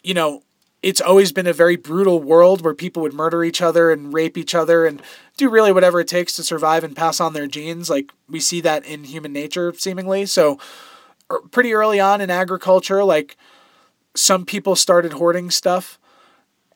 Speaker 1: you know, it's always been a very brutal world where people would murder each other and rape each other and do really whatever it takes to survive and pass on their genes. Like we see that in human nature, seemingly. So, er, pretty early on in agriculture, like some people started hoarding stuff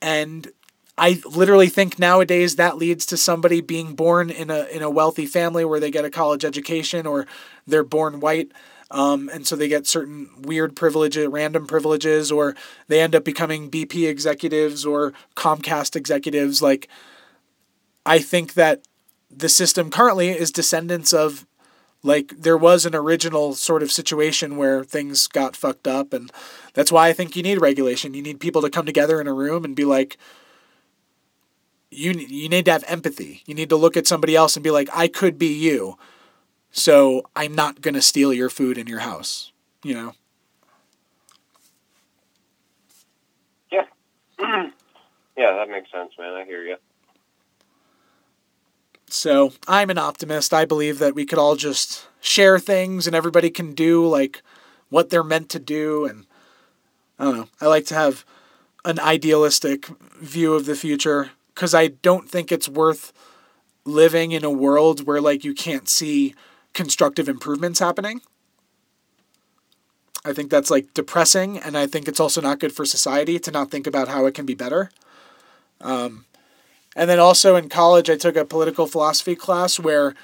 Speaker 1: and I literally think nowadays that leads to somebody being born in a in a wealthy family where they get a college education or they're born white. Um, and so they get certain weird privileges, random privileges, or they end up becoming BP executives or Comcast executives. Like, I think that the system currently is descendants of, like, there was an original sort of situation where things got fucked up. And that's why I think you need regulation. You need people to come together in a room and be like, you you need to have empathy. You need to look at somebody else and be like, I could be you. So I'm not going to steal your food in your house, you know.
Speaker 2: Yeah. yeah, that makes sense, man. I hear you.
Speaker 1: So, I'm an optimist. I believe that we could all just share things and everybody can do like what they're meant to do and I don't know. I like to have an idealistic view of the future because I don't think it's worth living in a world where like you can't see constructive improvements happening. I think that's like depressing, and I think it's also not good for society to not think about how it can be better. Um, and then also in college, I took a political philosophy class where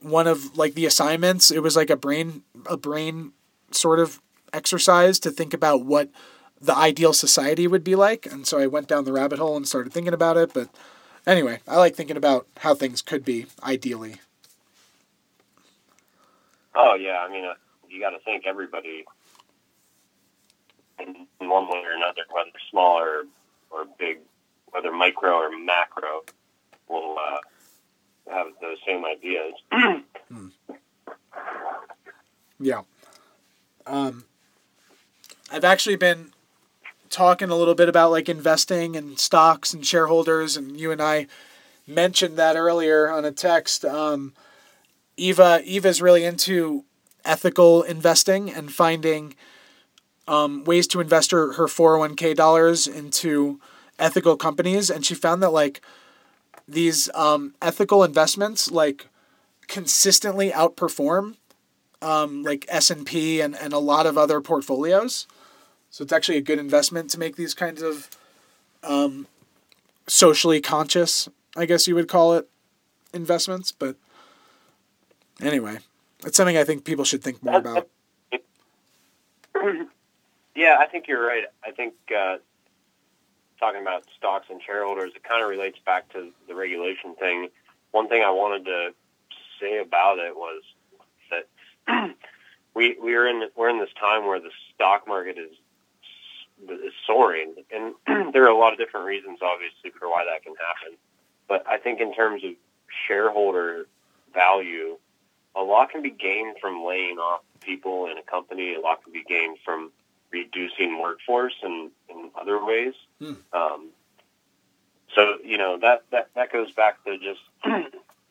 Speaker 1: one of like the assignments it was like a brain a brain sort of exercise to think about what the ideal society would be like. And so I went down the rabbit hole and started thinking about it. But anyway, I like thinking about how things could be ideally.
Speaker 2: Oh yeah, I mean, uh, you got to think everybody in one way or another, whether small or, or big, whether micro or macro, will uh, have those same ideas.
Speaker 1: hmm. Yeah. Um, I've actually been talking a little bit about like investing and stocks and shareholders, and you and I mentioned that earlier on a text. Um, Eva Eva's really into ethical investing and finding um, ways to invest her, her 401k dollars into ethical companies and she found that like these um, ethical investments like consistently outperform um, like s&p and, and a lot of other portfolios so it's actually a good investment to make these kinds of um, socially conscious, I guess you would call it, investments. But anyway, it's something I think people should think more about.
Speaker 2: Yeah, I think you're right. I think uh, talking about stocks and shareholders, it kind of relates back to the regulation thing. One thing I wanted to say about it was that we we are in we're in this time where the stock market is is soaring, and there are a lot of different reasons, obviously, for why that can happen. But I think in terms of shareholder value, a lot can be gained from laying off people in a company. A lot can be gained from reducing workforce and in other ways.
Speaker 1: Hmm.
Speaker 2: Um, so you know that that that goes back to just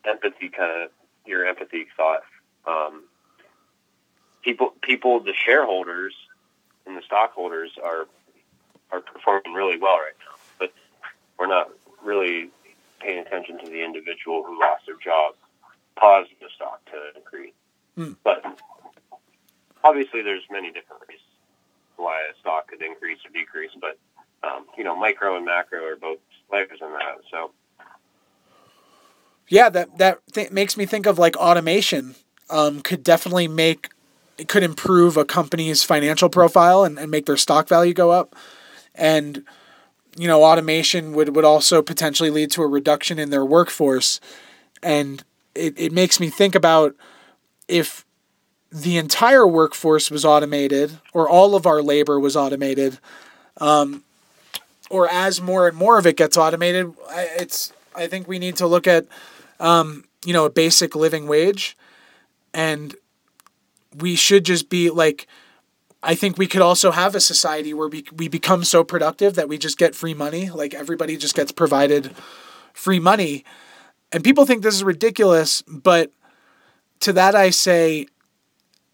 Speaker 2: empathy, kind of your empathy thought. Um, people, people, the shareholders and the stockholders are are performing really well right now, but we're not really paying attention to the individual who lost their job, caused the stock to increase.
Speaker 1: Hmm.
Speaker 2: But obviously, there's many different reasons why a stock could increase or decrease. But um, you know, micro and macro are both players in that. So
Speaker 1: Yeah, that that th- makes me think of like automation. Um, could definitely make it could improve a company's financial profile and, and make their stock value go up. And you know, automation would, would also potentially lead to a reduction in their workforce. And it, it makes me think about if the entire workforce was automated or all of our labor was automated, um, or as more and more of it gets automated, it's I think we need to look at um, you know a basic living wage, and we should just be like. I think we could also have a society where we, we become so productive that we just get free money. Like everybody just gets provided free money. And people think this is ridiculous, but to that I say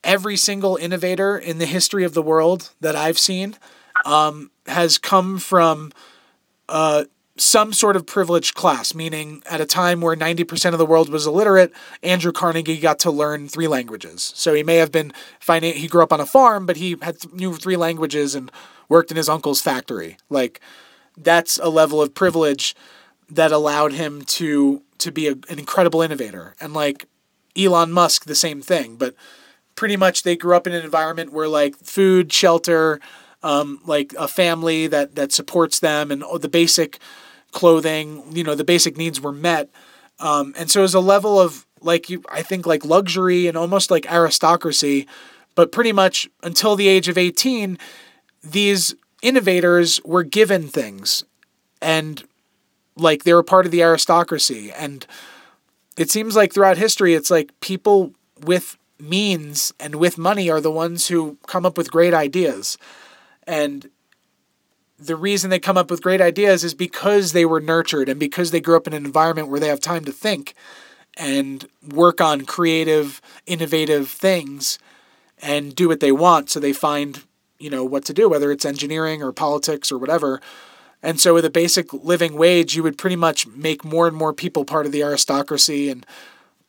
Speaker 1: every single innovator in the history of the world that I've seen um, has come from uh, some sort of privileged class, meaning at a time where 90% of the world was illiterate, Andrew Carnegie got to learn three languages. So he may have been, finan- he grew up on a farm, but he had th- knew three languages and worked in his uncle's factory. Like, that's a level of privilege that allowed him to to be a, an incredible innovator. And like Elon Musk, the same thing. But pretty much they grew up in an environment where like food, shelter, um, like a family that that supports them, and the basic clothing, you know, the basic needs were met. Um, and so it was a level of like you, I think like luxury and almost like aristocracy. But pretty much until the age of eighteen, these innovators were given things, and like they were part of the aristocracy. And it seems like throughout history, it's like people with means and with money are the ones who come up with great ideas. And the reason they come up with great ideas is because they were nurtured and because they grew up in an environment where they have time to think and work on creative, innovative things and do what they want so they find, you know, what to do, whether it's engineering or politics or whatever. And so with a basic living wage, you would pretty much make more and more people part of the aristocracy and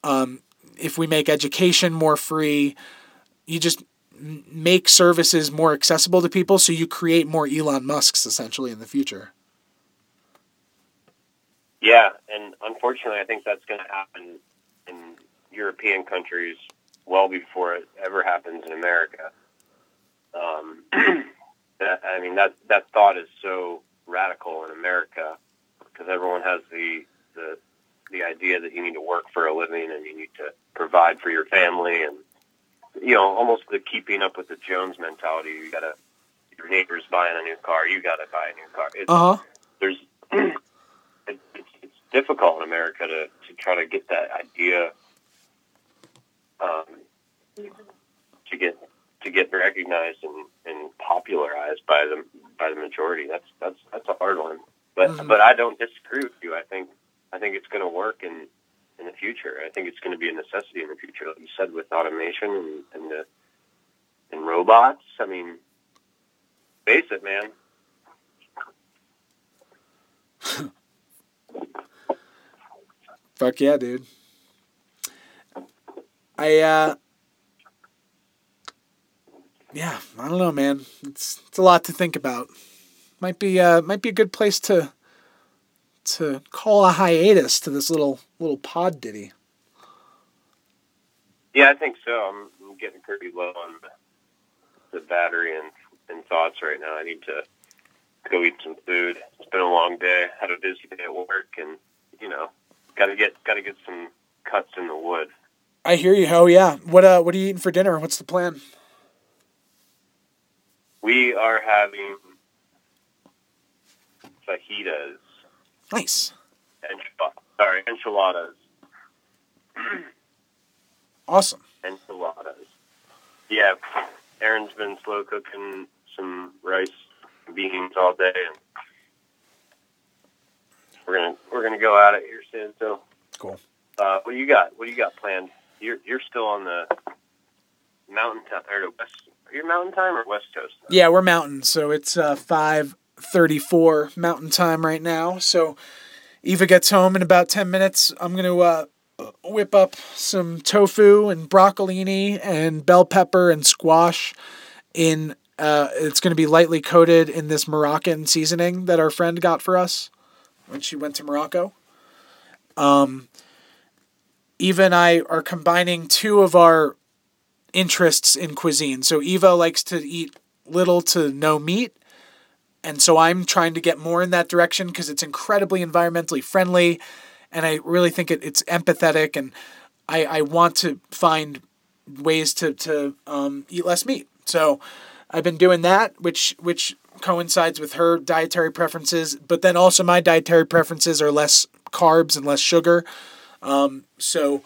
Speaker 1: um, if we make education more free, you just make services more accessible to people so you create more Elon Musks essentially in the future.
Speaker 2: Yeah, and unfortunately, I think that's going to happen in European countries well before it ever happens in America. Um, that, I mean, that that thought is so radical in America because everyone has the the the idea that you need to work for a living and you need to provide for your family and you know almost the keeping up with the Jones mentality. You gotta your neighbor's buying a new car, you gotta buy a new car. It's,
Speaker 1: Uh huh.
Speaker 2: there's it, it's, it's difficult in America to, to try to get that idea um, to get to get recognized and, and popularized by the by the majority. That's that's that's a hard one. But
Speaker 1: Mhm.
Speaker 2: but I don't disagree with you. I think I think it's going to work in in the future. I think it's going to be a necessity in the future, like you said, with automation and and, the, and robots. I mean, face it, man.
Speaker 1: Fuck yeah, dude. I uh Yeah, I don't know, man. It's it's a lot to think about. Might be uh might be a good place to to call a hiatus to this little little pod ditty.
Speaker 2: Yeah, I think so. I'm, I'm getting pretty low on the, the battery and, and thoughts right now. I need to go eat some food. It's been a long day. Had a busy day at work, and you know, got to get got to get some cuts in the wood.
Speaker 1: I hear you. Oh yeah. What uh what are you eating for dinner? What's the plan?
Speaker 2: We are having fajitas,
Speaker 1: Nice.
Speaker 2: enchilada, sorry, enchiladas,
Speaker 1: Awesome.
Speaker 2: enchiladas. Yeah, Erin's been slow cooking some rice, and beans all day, and we're gonna we're gonna go at it here soon. So
Speaker 1: Cool.
Speaker 2: Uh, what do you got? What do you got planned? You're you're still on the mountain time or the west? Are you mountain time or west coast?
Speaker 1: Yeah, we're mountain, so it's uh, five thirty-four mountain time right now. So Eva gets home in about ten minutes. I'm gonna uh, whip up some tofu and broccolini and bell pepper and squash. In uh, it's gonna be lightly coated in this Moroccan seasoning that our friend got for us when she went to Morocco. Um, Eva and I are combining two of our interests in cuisine. So Eva likes to eat little to no meat. And so I'm trying to get more in that direction because it's incredibly environmentally friendly. And I really think it, it's empathetic. And I, I want to find ways to, to um, eat less meat. So I've been doing that, which, which coincides with her dietary preferences. But then also my dietary preferences are less carbs and less sugar. Um, so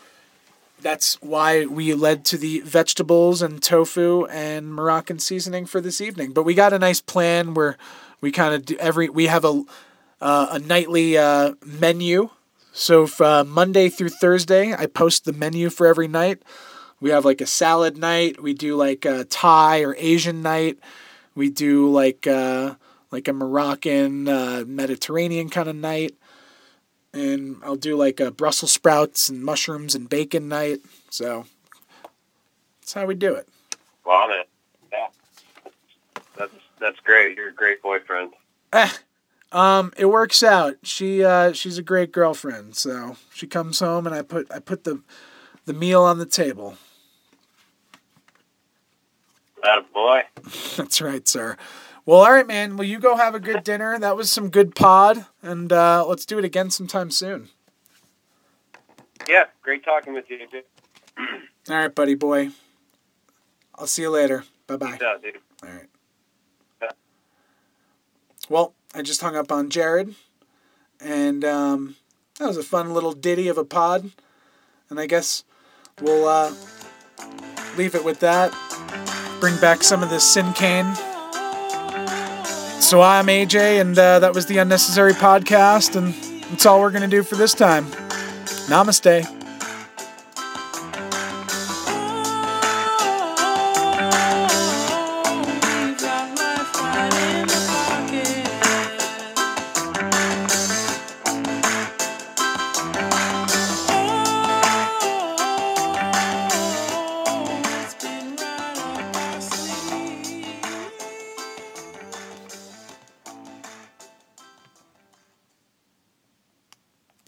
Speaker 1: that's why we led to the vegetables and tofu and Moroccan seasoning for this evening. But we got a nice plan where we kind of do every we have a uh, a nightly uh, menu. So uh, Monday through Thursday, I post the menu for every night. We have like a salad night. We do like a Thai or Asian night. We do like uh, like a Moroccan uh, Mediterranean kind of night and I'll do like a Brussels sprouts and mushrooms and bacon night. So that's how we do it.
Speaker 2: Love it. That's great. You're a great boyfriend.
Speaker 1: Eh, um, it works out. She uh, she's a great girlfriend. So she comes home and I put I put the the meal on the table.
Speaker 2: That boy.
Speaker 1: That's right, sir. Well, all right, man. Well, you go have a good dinner. That was some good pod, and uh, let's do it again sometime soon.
Speaker 2: Yeah, great talking with you. Dude.
Speaker 1: all right, buddy boy. I'll see you later. Bye bye. All right. Well, I just hung up on Jared, and um, that was a fun little ditty of a pod. And I guess we'll uh, leave it with that. Bring back some of this Sinkane. So I'm AJ, and uh, that was the Unnecessary Podcast, and that's all we're going to do for this time. Namaste.